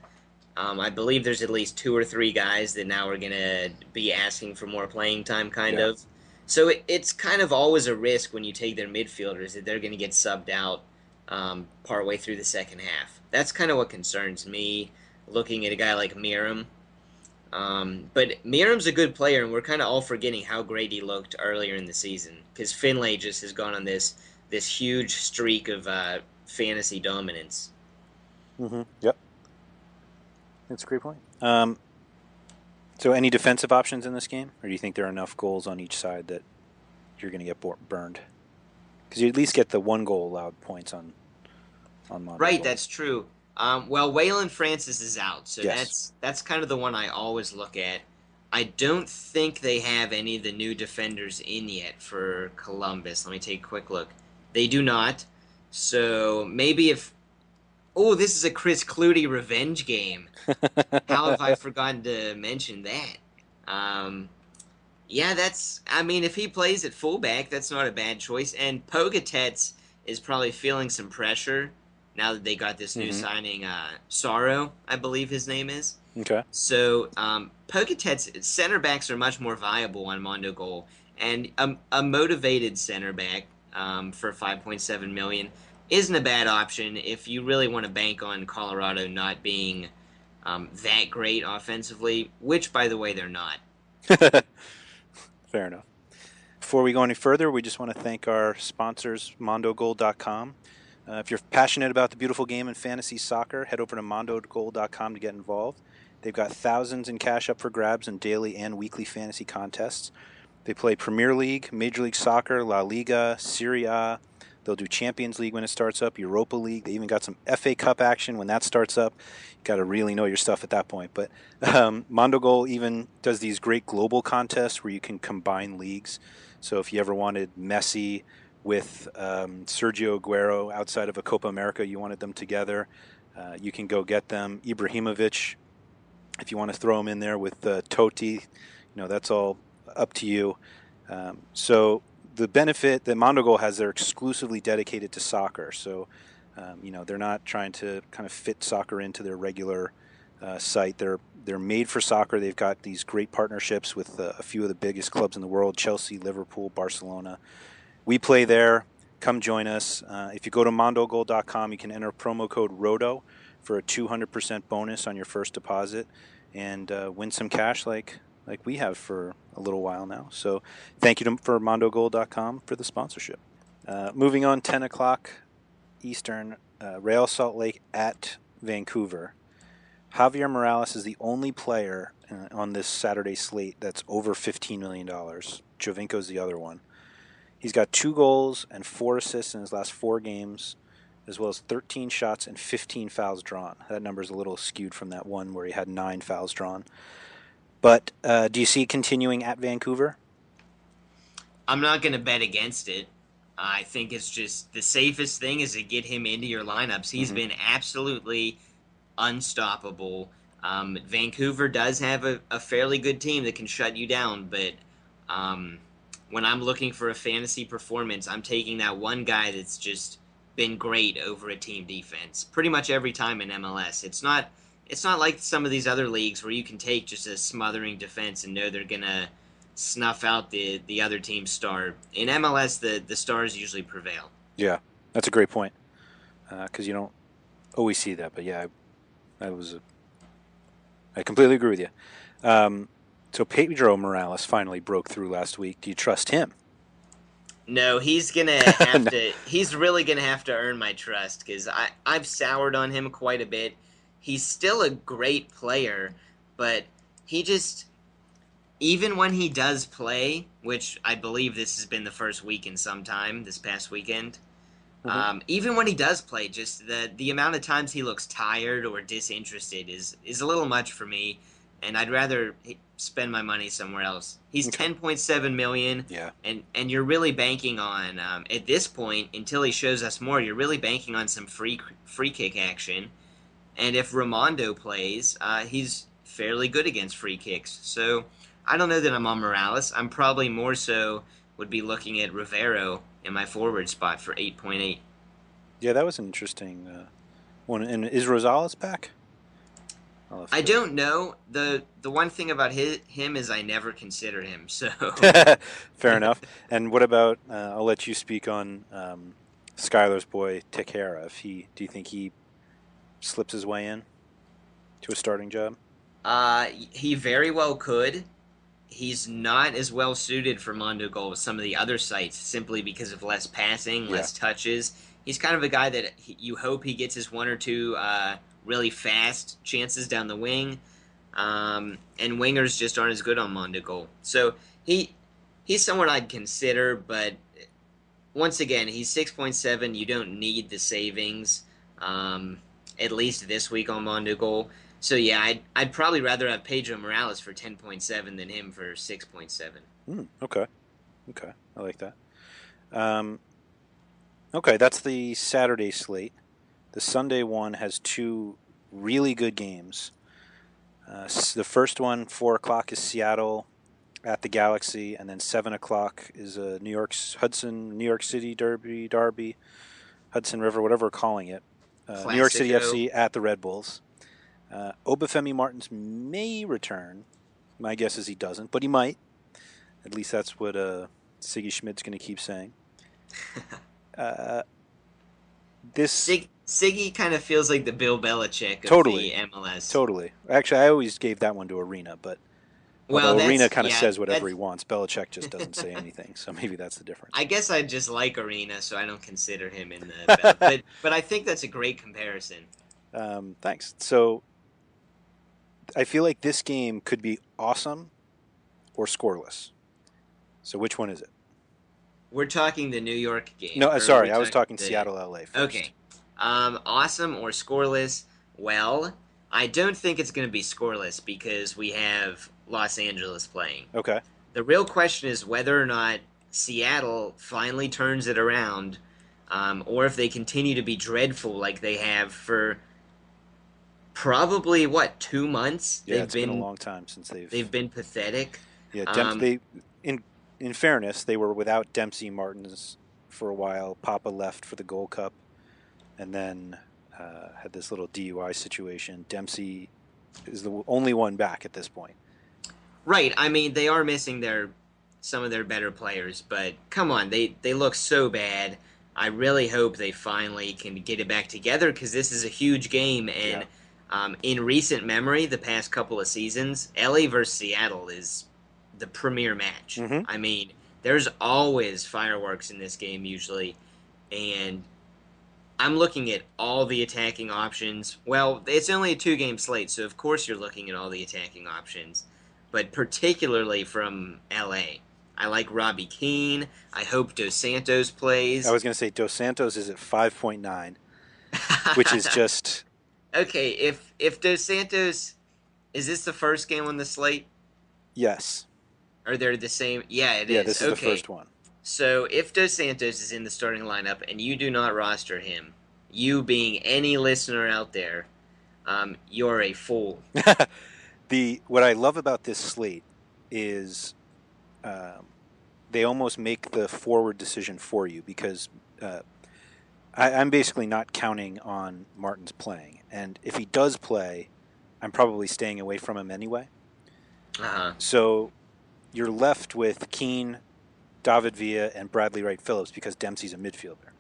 [SPEAKER 3] Um, I believe there's at least two or three guys that now are gonna be asking for more playing time, kind
[SPEAKER 5] Yeah.
[SPEAKER 3] of. So it, it's kind of always a risk when you take their midfielders that they're gonna get subbed out um, partway through the second half. That's kind of what concerns me. Looking at a guy like Meram. Um, but Meram's a good player, and we're kind of all forgetting how great he looked earlier in the season because Finlay just has gone on this this huge streak of uh, fantasy dominance.
[SPEAKER 5] Mm-hmm. Yep. That's a great point. Um, so, any defensive options in this game, or do you think there are enough goals on each side that you're going to get burned? Because you at least get the one goal allowed points on on Mondo.
[SPEAKER 3] Right, that's true. Um, well, Waylon Francis is out, so
[SPEAKER 5] Yes.
[SPEAKER 3] that's that's kind of the one I always look at. I don't think they have any of the new defenders in yet for Columbus. Let me take a quick look. They do not. So maybe if oh, this is a Chris Klute revenge game. *laughs* How have I forgotten to mention that? Um, yeah, that's. I mean, if he plays at fullback, that's not a bad choice. And Pogatetz is probably feeling some pressure now that they got this new
[SPEAKER 5] Mhm.
[SPEAKER 3] signing, uh, Sauro, I believe his name is.
[SPEAKER 5] Okay.
[SPEAKER 3] So um, Pogatetz center backs are much more viable on Mondo Goal, and a, a motivated center back um, for 5.7 million isn't a bad option if you really want to bank on Colorado not being um, that great offensively, which by the way they're not. *laughs*
[SPEAKER 5] Fair enough. Before we go any further, we just want to thank our sponsors, Mondogoal.com. Uh, if you're passionate about the beautiful game and fantasy soccer, head over to Mondogoal.com to get involved. They've got thousands in cash up for grabs in daily and weekly fantasy contests. They play Premier League, Major League Soccer, La Liga, Serie A. They'll do Champions League when it starts up, Europa League. They even got some FA Cup action when that starts up. You got to really know your stuff at that point. But um, Mondogoal even does these great global contests where you can combine leagues. So if you ever wanted Messi with um, Sergio Aguero outside of a Copa America, you wanted them together, uh, you can go get them. Ibrahimovic, if you want to throw him in there with uh, Totti, you know that's all up to you. Um, so the benefit that Mondogoal has, they're exclusively dedicated to soccer. So um, you know they're not trying to kind of fit soccer into their regular uh, site. They're they're made for soccer. They've got these great partnerships with uh, a few of the biggest clubs in the world: Chelsea, Liverpool, Barcelona. We play there. Come join us. Uh, if you go to mondogoal.com, you can enter promo code ROTO for a 200% bonus on your first deposit and uh, win some cash like like we have for a little while now. So thank you to, for mondogoal.com for the sponsorship. Uh, moving on, 10 o'clock Eastern, uh, Real Salt Lake at Vancouver. Javier Morales is the only player uh, on this Saturday slate that's over $15 million. Giovinco's the other one. He's got two goals and four assists in his last four games, as well as 13 shots and 15 fouls drawn. That number is a little skewed from that one where he had nine fouls drawn. But uh, do you see continuing at Vancouver?
[SPEAKER 3] I'm not going to bet against it. I think it's just the safest thing is to get him into your lineups. He's
[SPEAKER 5] Mhm.
[SPEAKER 3] been absolutely unstoppable. Um, Vancouver does have a, a fairly good team that can shut you down, but um, when I'm looking for a fantasy performance, I'm taking that one guy that's just been great over a team defense pretty much every time in MLS. It's not it's not like some of these other leagues where you can take just a smothering defense and know they're gonna snuff out the the other team's star. In MLS, the the stars usually prevail.
[SPEAKER 5] Yeah, that's a great point. Because you don't always see that, but yeah, I, I was. A, I completely agree with you. Um, so Pedro Morales finally broke through last week. Do you trust him?
[SPEAKER 3] No, he's gonna *laughs* have to. He's really gonna have to earn my trust because I I've soured on him quite a bit. He's still a great player, but he just even when he does play, which I believe this has been the first week in some time this past weekend. Um, even when he does play, just the the amount of times he looks tired or disinterested is is a little much for me, and I'd rather spend my money somewhere else. He's ten point seven million
[SPEAKER 5] Yeah.
[SPEAKER 3] and and you're really banking on um, at this point until he shows us more. You're really banking on some free free kick action, and if Rimando plays, uh, he's fairly good against free kicks. So I don't know that I'm on Morales. I'm probably more so would be looking at Rivero in my forward spot for 8.8.
[SPEAKER 5] Yeah, that was an interesting uh, one. And is Rosales back?
[SPEAKER 3] I don't know. the The one thing about his, him is I never considered him. *laughs* So *laughs*
[SPEAKER 5] fair enough. And what about? Uh, I'll let you speak on um, Skylar's boy Techera. If he, do you think he slips his way in to a starting job?
[SPEAKER 3] Uh, he very well could. He's not as well suited for Mondogoal as some of the other sites, simply because of less passing, less touches. He's kind of a guy that he, you hope he gets his one or two uh, really fast chances down the wing, um, and wingers just aren't as good on Mondogoal. So he he's someone I'd consider, but once again, he's six point seven. You don't need the savings, um, at least this week on Mondogoal. So yeah, I'd, I'd probably rather have Pedro Morales for 10.7 than him for 6.7.
[SPEAKER 5] Mm, okay. Okay. I like that. Um, okay, that's the Saturday slate. The Sunday one has two really good games. Uh, the first one, 4 o'clock, is Seattle at the Galaxy, and then 7 o'clock is a New York's Hudson, New York City Derby, Derby, Hudson River, whatever we're calling it. Uh, New York City FC at the Red Bulls. Uh, Obafemi Martins may return. My guess is he doesn't, but he might. At least that's what uh, Sigi Schmid's going to keep saying. *laughs* uh, this
[SPEAKER 3] Sig- Siggy kind of feels like the Bill Belichick of
[SPEAKER 5] totally
[SPEAKER 3] the MLS.
[SPEAKER 5] Totally. Actually, I always gave that one to Arena, but
[SPEAKER 3] well,
[SPEAKER 5] Arena kind of
[SPEAKER 3] yeah,
[SPEAKER 5] says whatever he wants. Belichick just doesn't say *laughs* anything, so maybe that's the difference.
[SPEAKER 3] I guess I just like Arena, so I don't consider him in the. But *laughs* but I think that's a great comparison.
[SPEAKER 5] Um, thanks. So I feel like this game could be awesome or scoreless. So which one is it?
[SPEAKER 3] We're talking the New York game.
[SPEAKER 5] No, uh, sorry, I was talking
[SPEAKER 3] the-
[SPEAKER 5] Seattle, LA. First.
[SPEAKER 3] Okay. Um, awesome or scoreless? Well, I don't think it's going to be scoreless because we have Los Angeles playing.
[SPEAKER 5] Okay.
[SPEAKER 3] The real question is whether or not Seattle finally turns it around, um, or if they continue to be dreadful like they have for probably what two months.
[SPEAKER 5] Yeah,
[SPEAKER 3] they've
[SPEAKER 5] it's been, a long time since they've
[SPEAKER 3] they've been pathetic.
[SPEAKER 5] Yeah, Demp-
[SPEAKER 3] Um,
[SPEAKER 5] they in in fairness, they were without Dempsey Martins for a while. Papa left for the Gold Cup, and then uh, had this little DUI situation. Dempsey is the only one back at this point.
[SPEAKER 3] Right. I mean, they are missing their some of their better players, but come on, they they look so bad. I really hope they finally can get it back together because this is a huge game, and um, in recent memory, the past couple of seasons, LA versus Seattle is the premier match.
[SPEAKER 5] Mhm.
[SPEAKER 3] I mean, there's always fireworks in this game usually, and I'm looking at all the attacking options. Well, it's only a two game slate, so of course you're looking at all the attacking options, but particularly from LA. I like Robbie Keane. I hope Dos Santos plays.
[SPEAKER 5] I was going to say Dos Santos is at five point nine, which is *laughs* just
[SPEAKER 3] okay. If if Dos Santos is this the first game on the slate?
[SPEAKER 5] yes.
[SPEAKER 3] Are they the same? Yeah, it is.
[SPEAKER 5] yeah, this is
[SPEAKER 3] okay.
[SPEAKER 5] the first one.
[SPEAKER 3] So if Dos Santos is in the starting lineup and you do not roster him, you being any listener out there, um, you're a fool. *laughs*
[SPEAKER 5] the what I love about this slate is um, they almost make the forward decision for you because uh, I, I'm basically not counting on Martin's playing, and if he does play, I'm probably staying away from him anyway.
[SPEAKER 3] Uh-huh.
[SPEAKER 5] So you're left with Keane, David Villa, and Bradley Wright Phillips because Dempsey's a midfielder.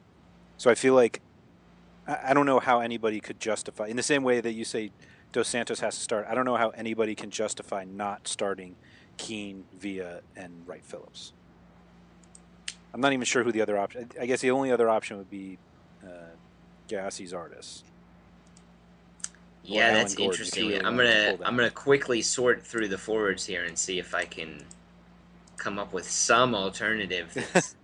[SPEAKER 5] So I feel like I don't know how anybody could justify in the same way that you say Dos Santos has to start. I don't know how anybody can justify not starting Keane, Villa, and Wright Phillips. I'm not even sure who the other option. I guess the only other option would be uh, Gyasi Zardes.
[SPEAKER 3] Yeah, that's
[SPEAKER 5] Gordon,
[SPEAKER 3] interesting.
[SPEAKER 5] really
[SPEAKER 3] I'm gonna. I'm gonna quickly sort through the forwards here and see if I can come up with some alternative. *laughs*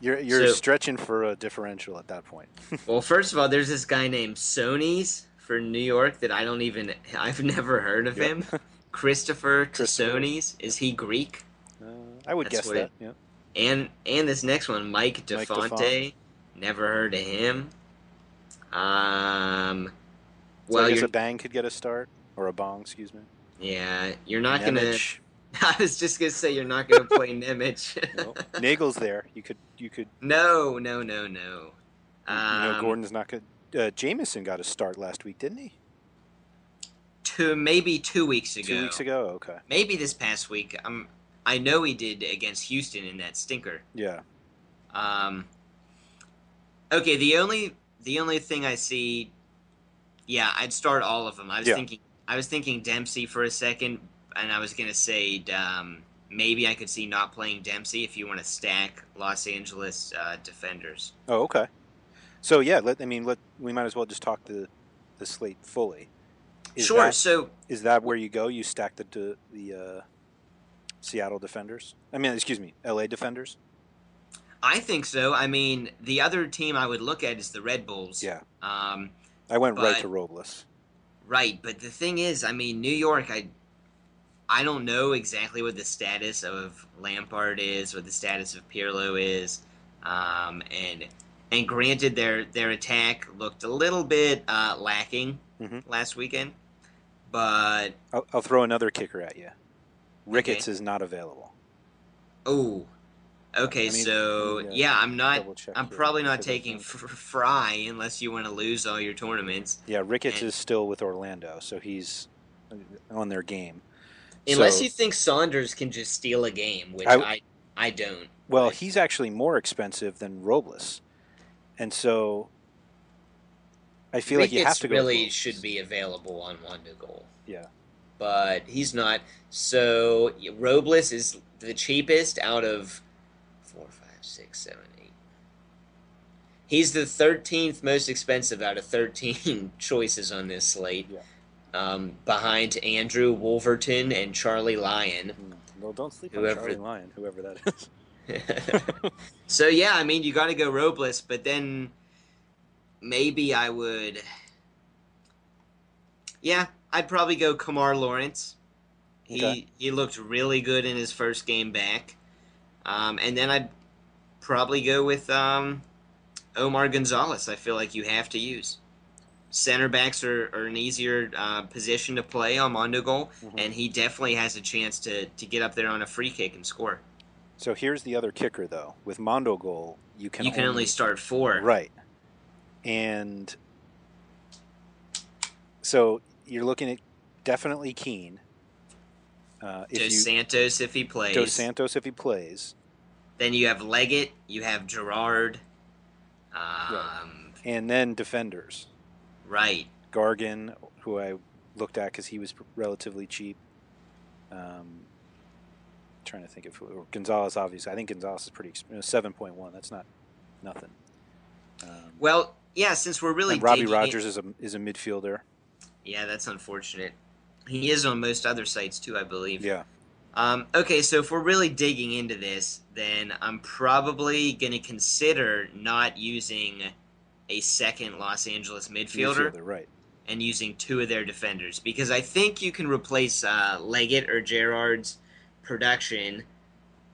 [SPEAKER 5] You're you're
[SPEAKER 3] So-
[SPEAKER 5] stretching for a differential at that point. *laughs*
[SPEAKER 3] well, first of all, there's this guy named Sony's for New York that I don't even *laughs* I've never heard of
[SPEAKER 5] Yep.
[SPEAKER 3] him. Christopher Tassoni's. Is he Greek?
[SPEAKER 5] Uh, I would
[SPEAKER 3] That's
[SPEAKER 5] guess that.
[SPEAKER 3] it-
[SPEAKER 5] Yeah.
[SPEAKER 3] And and this next one, Mike
[SPEAKER 5] Mike
[SPEAKER 3] DeFonte. Never heard of him. Um.
[SPEAKER 5] So
[SPEAKER 3] Well,
[SPEAKER 5] I guess a bang could get a start or a bong, excuse me.
[SPEAKER 3] yeah, you're not gonna. *laughs* I was just gonna say you're not gonna play.
[SPEAKER 5] No. *laughs* *laughs* Nagel's there. You could you could.
[SPEAKER 3] no, no, no, no.
[SPEAKER 5] you know,
[SPEAKER 3] Um,
[SPEAKER 5] Gordon's not good. Uh, Jameson got a start last week, didn't he?
[SPEAKER 3] two maybe two weeks ago.
[SPEAKER 5] Two weeks ago. Okay.
[SPEAKER 3] Maybe this past week. Um, I know he did against Houston in that stinker.
[SPEAKER 5] Yeah.
[SPEAKER 3] Um, okay, the only the only thing I see, yeah, I'd start all of them. I was
[SPEAKER 5] Yeah.
[SPEAKER 3] thinking I was thinking Dempsey for a second, and I was gonna say um, maybe I could see not playing Dempsey if you want to stack Los Angeles uh, defenders.
[SPEAKER 5] Oh, okay. So yeah, let I mean, let we might as well just talk the the slate fully. Is
[SPEAKER 3] sure.
[SPEAKER 5] that-
[SPEAKER 3] so
[SPEAKER 5] is that where you go? You stack the the, the uh, Seattle defenders. I mean, excuse me, L.A. defenders.
[SPEAKER 3] I think so. I mean, the other team I would look at is the Red Bulls.
[SPEAKER 5] Yeah.
[SPEAKER 3] Um,
[SPEAKER 5] I went right to Robles.
[SPEAKER 3] Right, but the thing is, I mean, New York, I I don't know exactly what the status of Lampard is, what the status of Pirlo is, um, and and granted, their their attack looked a little bit uh, lacking
[SPEAKER 5] Mhm.
[SPEAKER 3] last weekend, but
[SPEAKER 5] I'll, I'll throw another kicker at you. Ricketts is not available.
[SPEAKER 3] oh, okay, so
[SPEAKER 5] me, uh,
[SPEAKER 3] yeah, I'm not. I'm probably not taking Frei unless you want to lose all your tournaments.
[SPEAKER 5] Yeah, Ricketts
[SPEAKER 3] And-
[SPEAKER 5] is still with Orlando, so he's on their game.
[SPEAKER 3] Unless
[SPEAKER 5] So-
[SPEAKER 3] you think Saunders can just steal a game, which
[SPEAKER 5] I-
[SPEAKER 3] I I, don't.
[SPEAKER 5] Well, he's actually more expensive than Robles, and so I feel like you have to go.
[SPEAKER 3] really should be available on Mondo Goal,
[SPEAKER 5] Yeah.
[SPEAKER 3] but he's not. So Robles is the cheapest out of four, five, six, seven, eight. He's the thirteenth most expensive out of thirteen *laughs* choices on this slate,
[SPEAKER 5] Yeah.
[SPEAKER 3] Um, behind Andrew Wolverton and Charlie Lyon.
[SPEAKER 5] Mm, Well, don't sleep
[SPEAKER 3] Whoever-
[SPEAKER 5] on Charlie Lyon, whoever that is. *laughs* *laughs*
[SPEAKER 3] so yeah, I mean, you got to go Robles, but then maybe I would. Yeah, I'd probably go Kemar Lawrence. He
[SPEAKER 5] Okay.
[SPEAKER 3] he looked really good in his first game back, um, and then I'd probably go with um, Omar Gonzalez. I feel like you have to use. Center backs are, are an easier uh, position to play on Mondo goal,
[SPEAKER 5] Mm-hmm.
[SPEAKER 3] and he definitely has a chance to, to get up there on a free kick and score.
[SPEAKER 5] So here's the other kicker, though. With Mondo goal, you can
[SPEAKER 3] you can only start four.
[SPEAKER 5] right, and so you're looking at definitely Keane. Uh, if
[SPEAKER 3] Dos
[SPEAKER 5] you,
[SPEAKER 3] Santos if he plays.
[SPEAKER 5] Dos Santos if he plays,
[SPEAKER 3] Then you have Lletget, you have Gerrard. Um,
[SPEAKER 5] and then defenders.
[SPEAKER 3] Right.
[SPEAKER 5] Gargan, who I looked at because he was relatively cheap. Um, trying to think of who, Gonzalez. Obviously, I think Gonzalez is pretty seven point one. That's not nothing. Um,
[SPEAKER 3] Well, yeah, since we're really
[SPEAKER 5] Robbie
[SPEAKER 3] digging in-
[SPEAKER 5] Rogers is a is a midfielder.
[SPEAKER 3] Yeah, that's unfortunate. He is on most other sites too, I believe.
[SPEAKER 5] Yeah,
[SPEAKER 3] Um, okay, so if we're really digging into this, then I'm probably going to consider not using a second Los Angeles midfielder,
[SPEAKER 5] midfielder, right?
[SPEAKER 3] and using two of their defenders because I think you can replace uh, Lletget or Gerrard's production,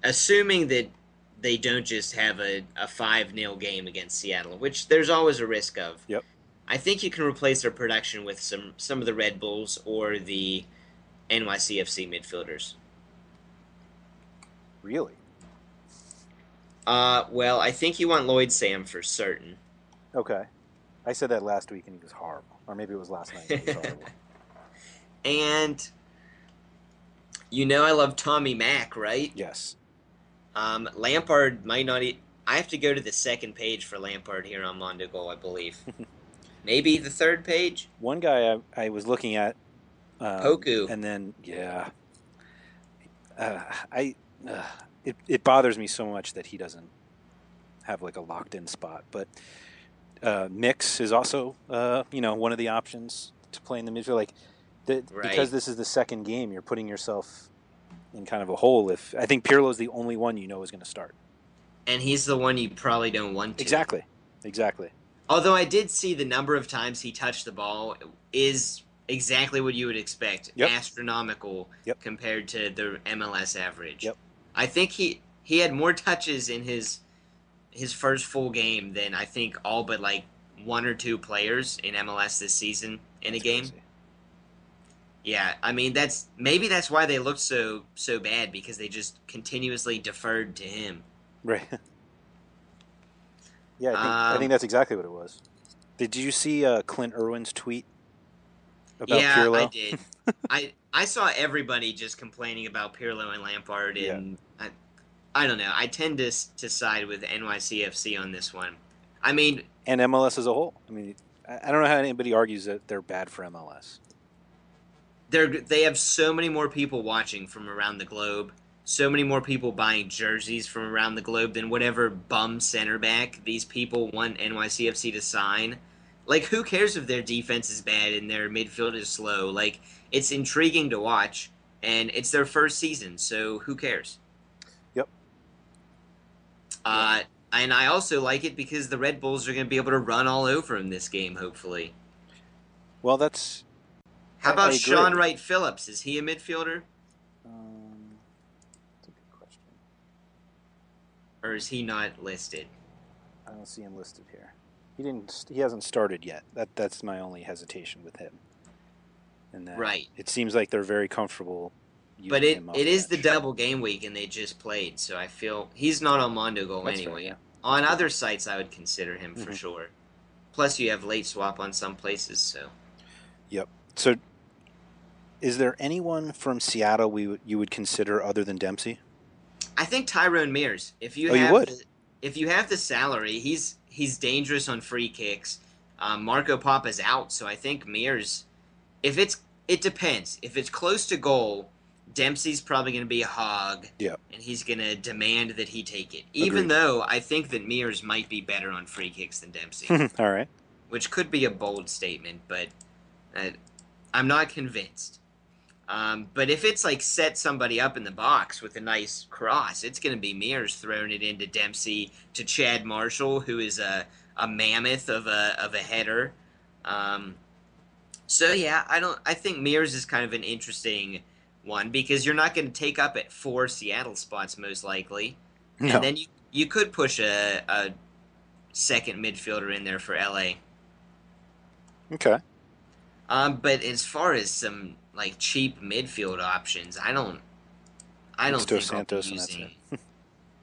[SPEAKER 3] assuming that they don't just have a, a 5 0 game against Seattle, which there's always a risk of.
[SPEAKER 5] Yep.
[SPEAKER 3] I think you can replace their production with some, some of the Red Bulls or the NYCFC midfielders.
[SPEAKER 5] Really?
[SPEAKER 3] Uh, well, I think you want Lloyd Sam for certain.
[SPEAKER 5] Okay. I said that last week and he was horrible, or maybe it was last night. and He was horrible. *laughs*
[SPEAKER 3] And you know I love Tommy Mack, right?
[SPEAKER 5] yes.
[SPEAKER 3] Um, Lampard might not. E- I have to go to the second page for Lampard here on Mondo Goal, I believe. *laughs* Maybe the third page.
[SPEAKER 5] One guy I, I was looking at. Um,
[SPEAKER 3] Poku.
[SPEAKER 5] And then yeah, uh, I uh, it it bothers me so much that he doesn't have like a locked in spot. But uh, Mix is also uh, you know one of the options to play in the midfield. Like the,
[SPEAKER 3] Right.
[SPEAKER 5] because this is the second game, you're putting yourself in kind of a hole. If I think Pirlo is the only one you know is going to start.
[SPEAKER 3] And he's the one you probably don't want to.
[SPEAKER 5] Exactly. Exactly.
[SPEAKER 3] Although I did see the number of times he touched the ball is exactly what you would expect.
[SPEAKER 5] Yep.
[SPEAKER 3] Astronomical
[SPEAKER 5] Yep.
[SPEAKER 3] compared to the MLS average.
[SPEAKER 5] Yep.
[SPEAKER 3] I think he he had more touches in his his first full game than I think all but like one or two players in MLS this season in a game.
[SPEAKER 5] Crazy.
[SPEAKER 3] Yeah, I mean that's maybe that's why they looked so so bad because they just continuously deferred to him.
[SPEAKER 5] Right. *laughs* yeah, I think, I
[SPEAKER 3] Um,
[SPEAKER 5] think that's exactly what it was. Did you see uh, Clint Irwin's tweet about
[SPEAKER 3] yeah,
[SPEAKER 5] Pirlo?
[SPEAKER 3] Yeah, I did. *laughs* I I saw everybody just complaining about Pirlo and Lampard, and I, I don't know. I tend to to side with NYCFC on this one. I mean,
[SPEAKER 5] and MLS as a whole. I mean, I don't know how anybody argues that they're bad for MLS.
[SPEAKER 3] they're they have so many more people watching from around the globe. So many more people buying jerseys from around the globe than whatever bum center back these people want NYCFC to sign. Like, who cares if their defense is bad and their midfield is slow? Like, it's intriguing to watch, and it's their first season, so who cares? Uh, and I also like it because the Red Bulls are going to be able to run all over them this game, hopefully.
[SPEAKER 5] Well, that's
[SPEAKER 3] How about Shaun Wright Phillips? Is he a midfielder?
[SPEAKER 5] Um, that's a good question.
[SPEAKER 3] Or is he not listed?
[SPEAKER 5] I don't see him listed here. He didn't. He hasn't started yet. That that's my only hesitation with him. And that
[SPEAKER 3] Right.
[SPEAKER 5] It seems like they're very comfortable.
[SPEAKER 3] But it, it is the double game week, and they just played, so I feel he's not on Mondo Goal
[SPEAKER 5] That's fair,
[SPEAKER 3] anyway.
[SPEAKER 5] yeah.
[SPEAKER 3] On other sites, I would consider him for
[SPEAKER 5] Mhm.
[SPEAKER 3] sure. Plus, you have late swap on some places, so
[SPEAKER 5] Yep. So, is there anyone from Seattle we would, you would consider other than Dempsey?
[SPEAKER 3] I think Tyrone Mears. If you
[SPEAKER 5] Oh, you
[SPEAKER 3] have
[SPEAKER 5] would?
[SPEAKER 3] The, if you have the salary, he's he's dangerous on free kicks. Um, Marco Papa's out, so I think Mears. If it's it depends. If it's close to goal, Dempsey's probably going to be a hog.
[SPEAKER 5] Yep.
[SPEAKER 3] and he's going to demand that he take it. Even
[SPEAKER 5] Agreed.
[SPEAKER 3] though I think that Mears might be better on free kicks than Dempsey, *laughs*
[SPEAKER 5] All right.
[SPEAKER 3] which could be a bold statement, but uh, I'm not convinced. Um, but if it's like set somebody up in the box with a nice cross, it's going to be Mears throwing it into Dempsey to Chad Marshall, who is a, a mammoth of a of a header. Um, so yeah, I don't. I think Mears is kind of an interesting one because you're not going to take up at four Seattle spots most likely,
[SPEAKER 5] No.
[SPEAKER 3] and then you you could push a, a second midfielder in there for LA.
[SPEAKER 5] Okay.
[SPEAKER 3] Um, but as far as some like cheap midfield options, I don't. I don't think
[SPEAKER 5] Santos
[SPEAKER 3] I'll
[SPEAKER 5] and
[SPEAKER 3] be
[SPEAKER 5] that's
[SPEAKER 3] using. *laughs*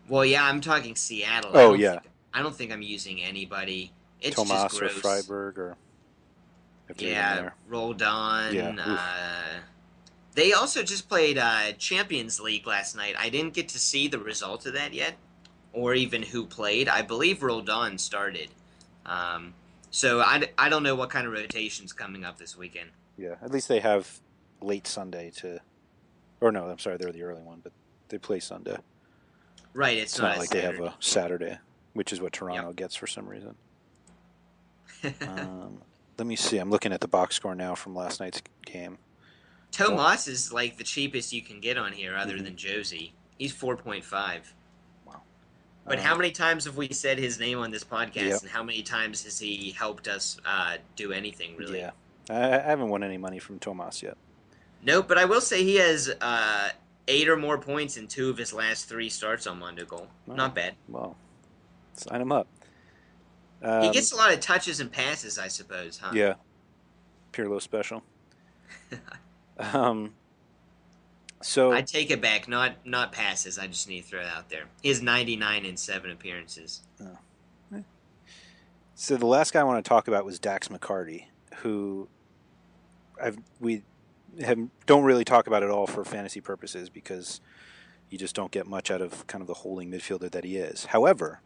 [SPEAKER 3] well, yeah, I'm talking Seattle.
[SPEAKER 5] Oh,
[SPEAKER 3] don't
[SPEAKER 5] yeah.
[SPEAKER 3] think- I don't think I'm using anybody. It's
[SPEAKER 5] Tomas
[SPEAKER 3] just
[SPEAKER 5] or. Friberg or
[SPEAKER 3] Yeah. Roldan.
[SPEAKER 5] Yeah.
[SPEAKER 3] Uh, they also just played uh, Champions League last night. I didn't get to see the result of that yet, or even who played. I believe Roldan started. Um, so I don't know what kind of rotation's coming up this weekend.
[SPEAKER 5] Yeah. At least they have late Sunday to, or no, I'm sorry, they're the early one, but they play Sunday.
[SPEAKER 3] Right, it's,
[SPEAKER 5] It's
[SPEAKER 3] not,
[SPEAKER 5] not like they have a Saturday, which is what Toronto gets for some reason. *laughs* um, let me see. I'm looking at the box score now from last night's game.
[SPEAKER 3] Tomas is like the cheapest you can get on here, other
[SPEAKER 5] Mhm.
[SPEAKER 3] than Josie. He's four point five.
[SPEAKER 5] Wow.
[SPEAKER 3] But
[SPEAKER 5] Uh,
[SPEAKER 3] how many times have we said his name on this podcast,
[SPEAKER 5] Yep.
[SPEAKER 3] and how many times has he helped us uh, do anything really?
[SPEAKER 5] Yeah. I, I haven't won any money from Tomas yet.
[SPEAKER 3] Nope. But I will say he has uh, eight or more points in two of his last three starts on Mondo Goal.
[SPEAKER 5] Oh.
[SPEAKER 3] Not bad.
[SPEAKER 5] Well, sign him up.
[SPEAKER 3] he
[SPEAKER 5] Um,
[SPEAKER 3] gets a lot of touches and passes, I suppose, huh?
[SPEAKER 5] Yeah. Pirlo special. *laughs* um, so
[SPEAKER 3] I take it back. Not not passes. I just need to throw it out there. He has ninety nine in seven appearances.
[SPEAKER 5] So the last guy I want to talk about was Dax McCarty, who I've we have don't really talk about at all for fantasy purposes because you just don't get much out of kind of the holding midfielder that he is. However,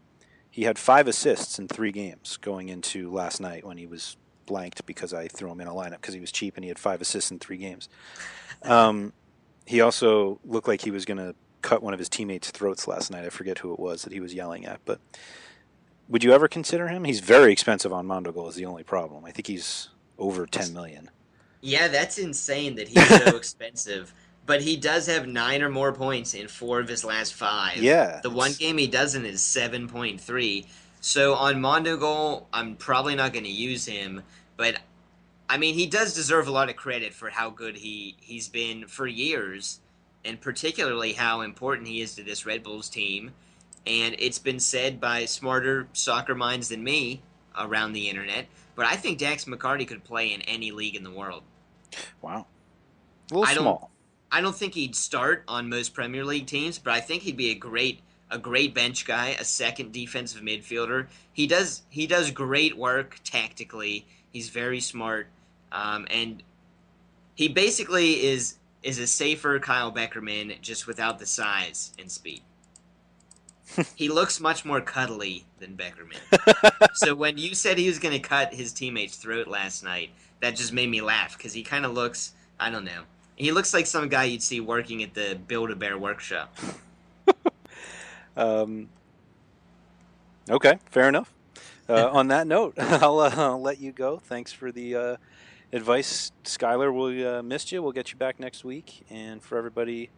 [SPEAKER 5] he had five assists in three games going into last night when he was blanked because I threw him in a lineup because he was cheap and he had five assists in three games. Um, he also looked like he was going to cut one of his teammates' throats last night. I forget who it was that he was yelling at, but would you ever consider him? He's very expensive on Mondogoal is the only problem. I think he's over 10 million.
[SPEAKER 3] Yeah, that's insane that he's so *laughs* expensive. But he does have nine or more points in four of his last five.
[SPEAKER 5] Yeah,
[SPEAKER 3] The one game he doesn't is seven point three. So on Mondo Goal, I'm probably not going to use him. But I mean, he does deserve a lot of credit for how good he he's been for years, and particularly how important he is to this Red Bulls team. And it's been said by smarter soccer minds than me around the internet. But I think Dax McCarty could play in any league in the world.
[SPEAKER 5] Wow. A little
[SPEAKER 3] I
[SPEAKER 5] small.
[SPEAKER 3] I don't think he'd start on most Premier League teams, but I think he'd be a great a great bench guy, a second defensive midfielder. He does he does great work tactically. He's very smart, um, and he basically is is a safer Kyle Beckerman just without the size and speed. *laughs* he looks much more cuddly than Beckerman. *laughs* so when you said he was going to cut his teammate's throat last night, that just made me laugh because he kind of looks I don't know. He looks like some guy you'd see working at the Build a Bear workshop.
[SPEAKER 5] Um, okay, fair enough. Uh, on that note, *laughs* I'll, uh, I'll let you go. Thanks for the uh, advice, Skylar. We uh, missed you. We'll get you back next week. And for everybody,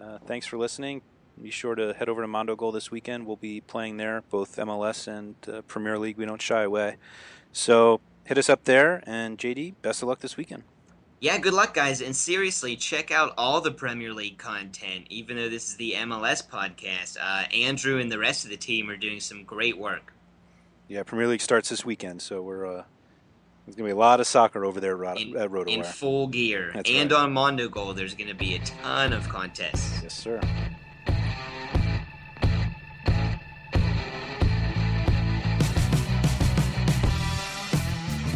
[SPEAKER 5] uh, thanks for listening. Be sure to head over to Mondo Goal this weekend. We'll be playing there, both MLS and uh, Premier League. We don't shy away. So hit us up there. And JD, best of luck this weekend.
[SPEAKER 3] Yeah, good luck, guys. And seriously, check out all the Premier League content, even though this is the MLS podcast. Uh, Andrew and the rest of the team are doing some great work.
[SPEAKER 5] Yeah, Premier League starts this weekend, so we're uh, there's gonna be a lot of soccer over there at,
[SPEAKER 3] in. In full gear,
[SPEAKER 5] That's
[SPEAKER 3] and
[SPEAKER 5] right.
[SPEAKER 3] on Mondo Goal, there's going to be a ton of contests.
[SPEAKER 5] Yes, sir.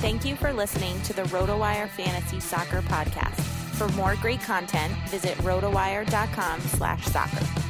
[SPEAKER 4] Thank you for listening to the RotoWire Fantasy Soccer Podcast. For more great content, visit rotowire.com slash soccer.